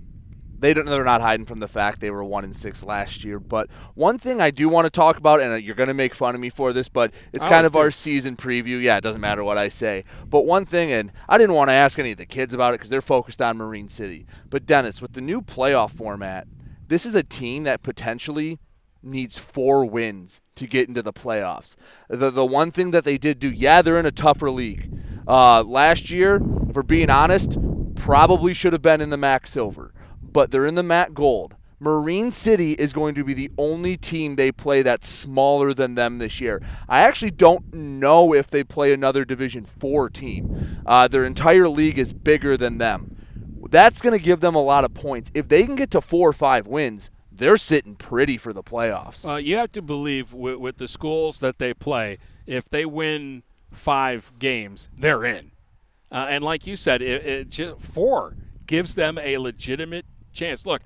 they don't they're not hiding from the fact they were one and six last year. But one thing I do want to talk about, and uh, you're going to make fun of me for this, but it's I kind of our season preview. Yeah, it doesn't matter what I say. But one thing, and I didn't want to ask any of the kids about it because they're focused on Marine City. But Dennis, with the new playoff format, this is a team that potentially needs four wins to get into the playoffs. The the one thing that they did do, yeah, they're in a tougher league. Uh, last year, if we're being honest, probably should have been in the MAC Silver, but they're in the MAC Gold. Marine City is going to be the only team they play that's smaller than them this year. I actually don't know if they play another Division Four team. Uh, their entire league is bigger than them. That's going to give them a lot of points. If they can get to four or five wins, they're sitting pretty for the playoffs. Uh, you have to believe with, with the schools that they play, if they win five games, they're in. Uh, and like you said, it, it four gives them a legitimate chance. Look,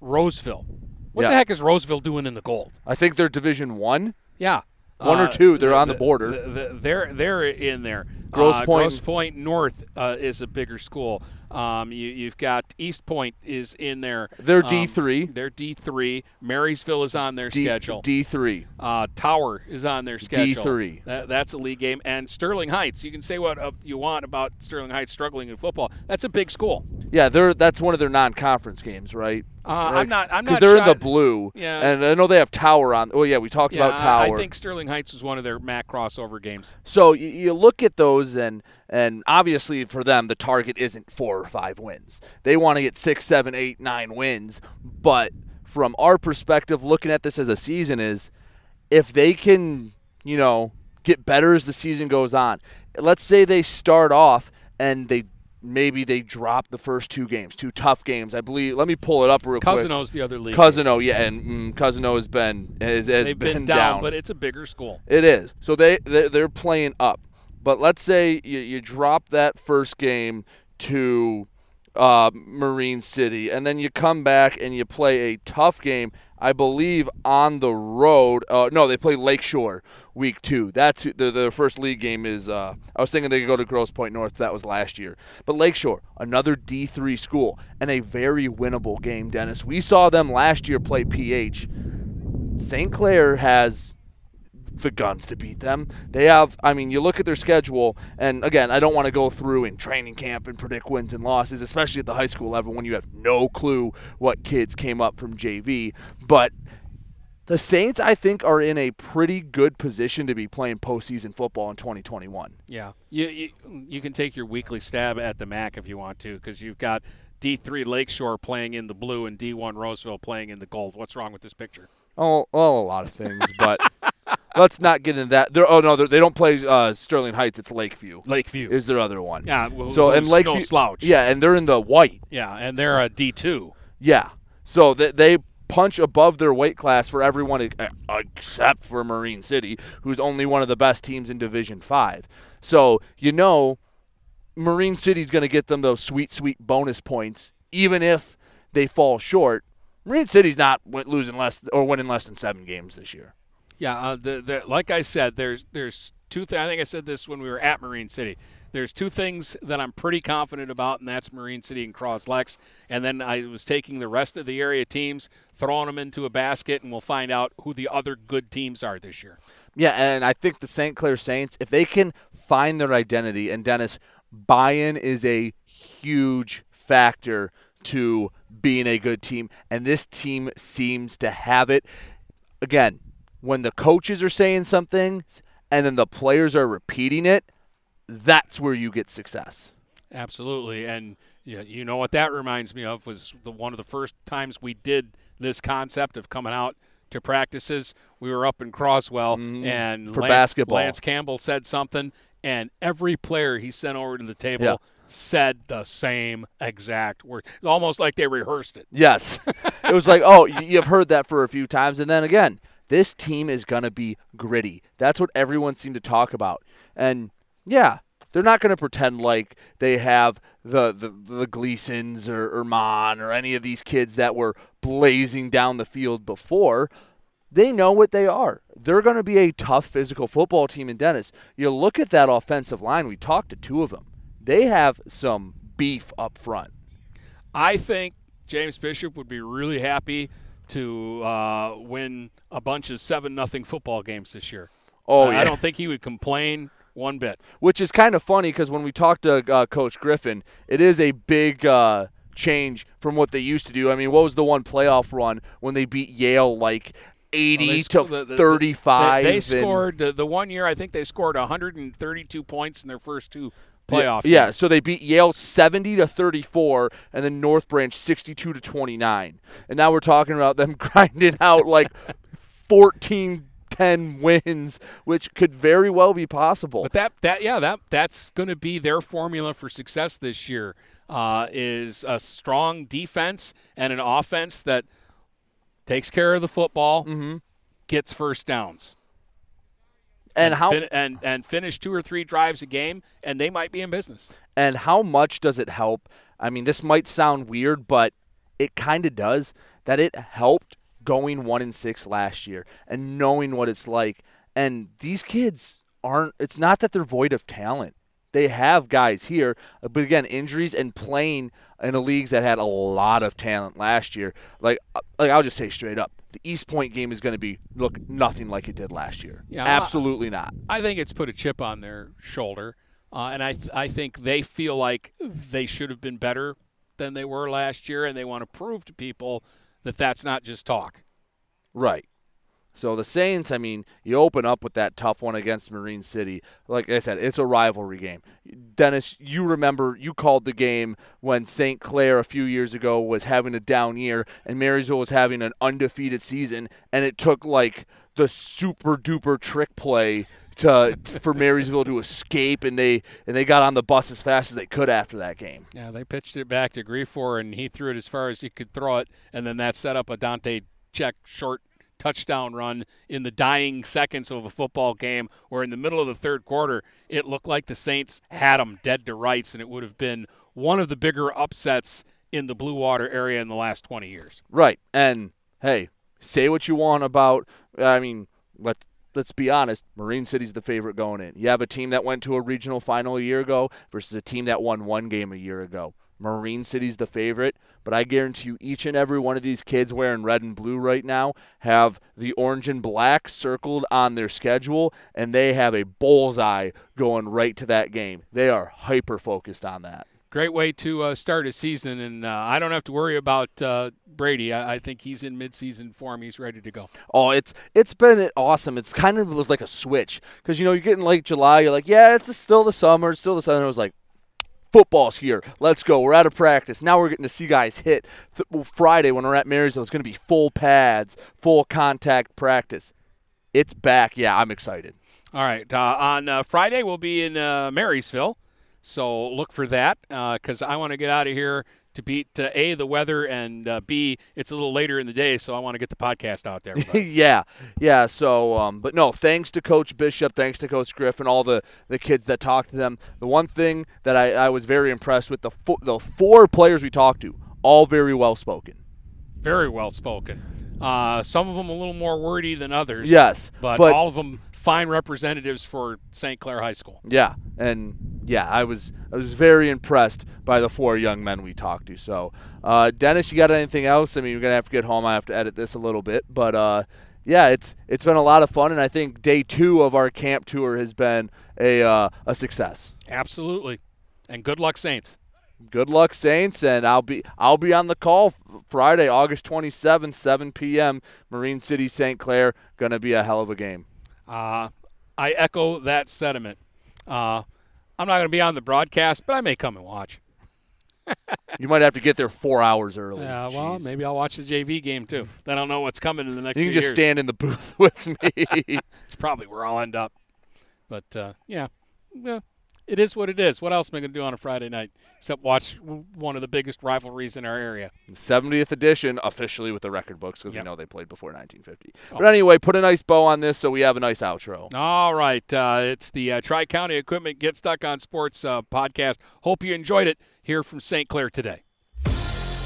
Roseville. What the heck is Roseville doing in the gold? I think they're Division One. Yeah, One or Uh, two. They're on the border. th- th- they're they're in there. Grosse uh, Pointe- Grosse Pointe North uh, is a bigger school. Um, you, you've got Eastpointe is in there. They're Um, D3. They're D three. Marysville is on their D- schedule. D3. Uh, Tower is on their schedule. D3. That, that's a league game. And Sterling Heights. You can say what uh, you want about Sterling Heights struggling in football. That's a big school. Yeah, they're that's one of their non-conference games, right? Uh, I'm not- I'm not they're in the blue. Yeah, and I know they have Tower on. Oh yeah, we talked Yeah, about Tower. I think Sterling Heights was one of their MAC crossover games. So you, you look at those, and and obviously for them, the target isn't four or five wins. They want to get six, seven, eight, nine wins. But from our perspective, looking at this as a season, is if they can, you know, get better as the season goes on. Let's say they start off and they maybe they drop the first two games, two tough games. I believe. Let me pull it up real quick. Cousino's the other league. Cousino, yeah, and mm, Cousino has been has, has been, been down, but it's a bigger school. It is. So they they're, they're playing up. But let's say you, you drop that first game to uh, Marine City, and then you come back and you play a tough game. I believe on the road. Uh, no, they play Lakeshore week two. That's who- the first league game is. Uh, I was thinking they could go to Grosse Pointe North. That was last year, but Lakeshore, another D three school, and a very winnable game. Dennis, we saw them last year play PH St. Clair has the guns to beat them. They have, I mean, you look at their schedule, and again, I don't want to go through in training camp and predict wins and losses, especially at the high school level when you have no clue what kids came up from JV. But the Saints, I think, are in a pretty good position to be playing postseason football in 2021. Yeah, you you, you can take your weekly stab at the MAC if you want to, because you've got D3 Lakeshore playing in the blue and D1 Roseville playing in the gold. What's wrong with this picture? Oh, well, a lot of things, but *laughs* let's not get into that. They're, oh no, they're, they do not play uh, Sterling Heights. It's Lakeview. Lakeview is their other one. Yeah. Well, so and Lakeview, no slouch. Yeah, and they're in the white. Yeah, and they're a D two. Yeah. So they, they punch above their weight class for everyone except for Marine City, who's only one of the best teams in Division Five. So you know, Marine City's going to get them those sweet, sweet bonus points, even if they fall short. Marine City's not losing less or winning less than seven games this year. Yeah, uh, the, the, like I said, there's there's two. Th- I think I said this when we were at Marine City. There's two things that I'm pretty confident about, and that's Marine City and Cross Cros-Lex. And then I was taking the rest of the area teams, throwing them into a basket, and we'll find out who the other good teams are this year. Yeah, and I think the St. Clair Saints, if they can find their identity, and Dennis, buy-in is a huge factor to being a good team, and this team seems to have it. Again, when the coaches are saying something and then the players are repeating it, that's where you get success. Absolutely, and yeah, you know what that reminds me of was the one of the first times we did this concept of coming out to practices. We were up in Croswell, mm, and for Lance, basketball, Lance Campbell said something, and every player he sent over to the table yeah. said the same exact word. It's almost like they rehearsed it. Yes, *laughs* it was like, oh, you've heard that for a few times, and then again, this team is going to be gritty. That's what everyone seemed to talk about. And yeah, they're not going to pretend like they have the, the, the Gleasons or, or Mon or any of these kids that were blazing down the field before. They know what they are. They're going to be a tough physical football team in Dennis. You look at that offensive line, we talked to two of them. They have some beef up front. I think James Bishop would be really happy to uh, win a bunch of seven nothing football games this year. Oh, uh, yeah. I don't think he would complain one bit. Which is kind of funny because when we talked to uh, Coach Griffin, it is a big uh, change from what they used to do. I mean, what was the one playoff run when they beat Yale like 80 well, to the, the, 35? They, they scored the, the one year. I think they scored 132 points in their first two playoff. Yeah, yeah, so they beat Yale 70 to 34 and then North Branch 62 to 29. And now we're talking about them *laughs* grinding out like 14 10 wins, which could very well be possible. But that that yeah, that that's going to be their formula for success this year. Uh, is a strong defense and an offense that takes care of the football, mm-hmm. gets first downs and, how fin- and and finish two or three drives a game, and they might be in business. And how much does it help? I mean, this might sound weird, but it kind of does. That it helped going one and six last year and knowing what it's like. And these kids aren't. It's not that they're void of talent. They have guys here, but again, injuries and playing in the leagues that had a lot of talent last year. Like, like I'll just say straight up, the Eastpointe game is going to be look nothing like it did last year. Yeah, absolutely I, not. I think it's put a chip on their shoulder, uh, and I th- I think they feel like they should have been better than they were last year, and they want to prove to people that that's not just talk. Right. So the Saints, I mean, you open up with that tough one against Marine City. Like I said, it's a rivalry game. Dennis, you remember you called the game when St. Clair a few years ago was having a down year and Marysville was having an undefeated season, and it took like the super duper trick play to for Marysville to escape, and they and they got on the bus as fast as they could after that game. Yeah, they pitched it back to Griefor, and he threw it as far as he could throw it, and then that set up a Dante check short touchdown run in the dying seconds of a football game where in the middle of the third quarter it looked like the Saints had them dead to rights and it would have been one of the bigger upsets in the Blue Water area in the last 20 years. Right. And hey, say what you want about I mean, let let's be honest, Marine City's the favorite going in. You have a team that went to a regional final a year ago versus a team that won one game a year ago. Marine City's the favorite, but I guarantee you each and every one of these kids wearing red and blue right now have the orange and black circled on their schedule, and they have a bullseye going right to that game. They are hyper focused on that. Great way to uh, start a season, and uh, I don't have to worry about uh, Brady. I, I, think he's in midseason form. He's ready to go. Oh, it's it's been awesome. It's kind of like a switch because you know you're getting late July. You're like, yeah, it's still the summer, it's still the summer. It was like, football's here. Let's go. We're out of practice. Now we're getting to see guys hit. Friday when we're at Marysville, it's going to be full pads, full contact practice. It's back. Yeah, I'm excited. All right. Uh, on uh, Friday, we'll be in uh, Marysville. So look for that because I want to get out of here to beat uh, a the weather and uh, b it's a little later in the day so i want to get the podcast out there *laughs* yeah. Yeah so um, but no thanks to coach bishop thanks to coach griffin all the the kids that talked to them. The one thing that i, I was very impressed with the fo- the four players we talked to all very well spoken. Very well spoken. Uh, some of them a little more wordy than others yes but, but all of them fine representatives for st clair high school yeah and yeah, I was I was very impressed by the four young men we talked to. So, uh, Dennis, you got anything else? I mean, you're gonna have to get home. I have to edit this a little bit, but uh, yeah, it's it's been a lot of fun, and I think day two of our camp tour has been a uh, a success. Absolutely, and good luck, Saints. Good luck, Saints, and I'll be I'll be on the call Friday, August 27th, 7 p.m. Marine City, St. Clair. Gonna be a hell of a game. Uh, I echo that sentiment. Uh, I'm not going to be on the broadcast, but I may come and watch. you might have to get there four hours early. Yeah, well, maybe I'll watch the JV game too. Then I'll know what's coming in the next. You can just years. stand in the booth *laughs* with me. *laughs* it's probably where I'll end up. But uh, yeah, yeah, it is what it is. What else am I going to do on a Friday night except watch one of the biggest rivalries in our area? 70th edition, officially with the record books because yep. we know they played before 1950. Oh. But anyway, put a nice bow on this so we have a nice outro. All right. Uh, it's the uh, Tri County Equipment Get Stuck on Sports uh, podcast. Hope you enjoyed it here from St. Clair today.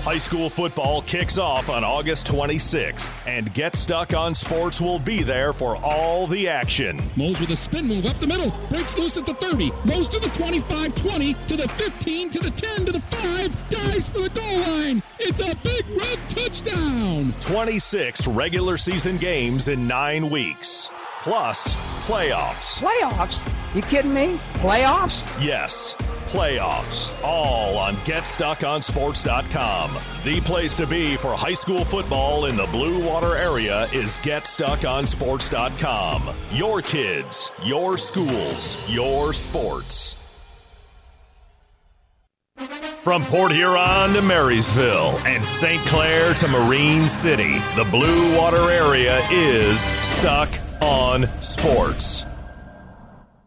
High school football kicks off on August 26th, and Get Stuck on Sports will be there for all the action. Mose with a spin move up the middle, breaks loose at the 30, Mose to the 25 20, to the 15, to the 10, to the 5, dives for the goal line. It's a big red touchdown. 26 regular season games in nine weeks. Plus, playoffs. Playoffs? You kidding me? Playoffs? Yes playoffs, all on GetStuckOnSports.com. The place to be for high school football in the Blue Water area is GetStuckOnSports.com. Your kids, your schools, your sports. From Port Huron to Marysville and St. Clair to Marine City, the Blue Water area is Stuck on Sports.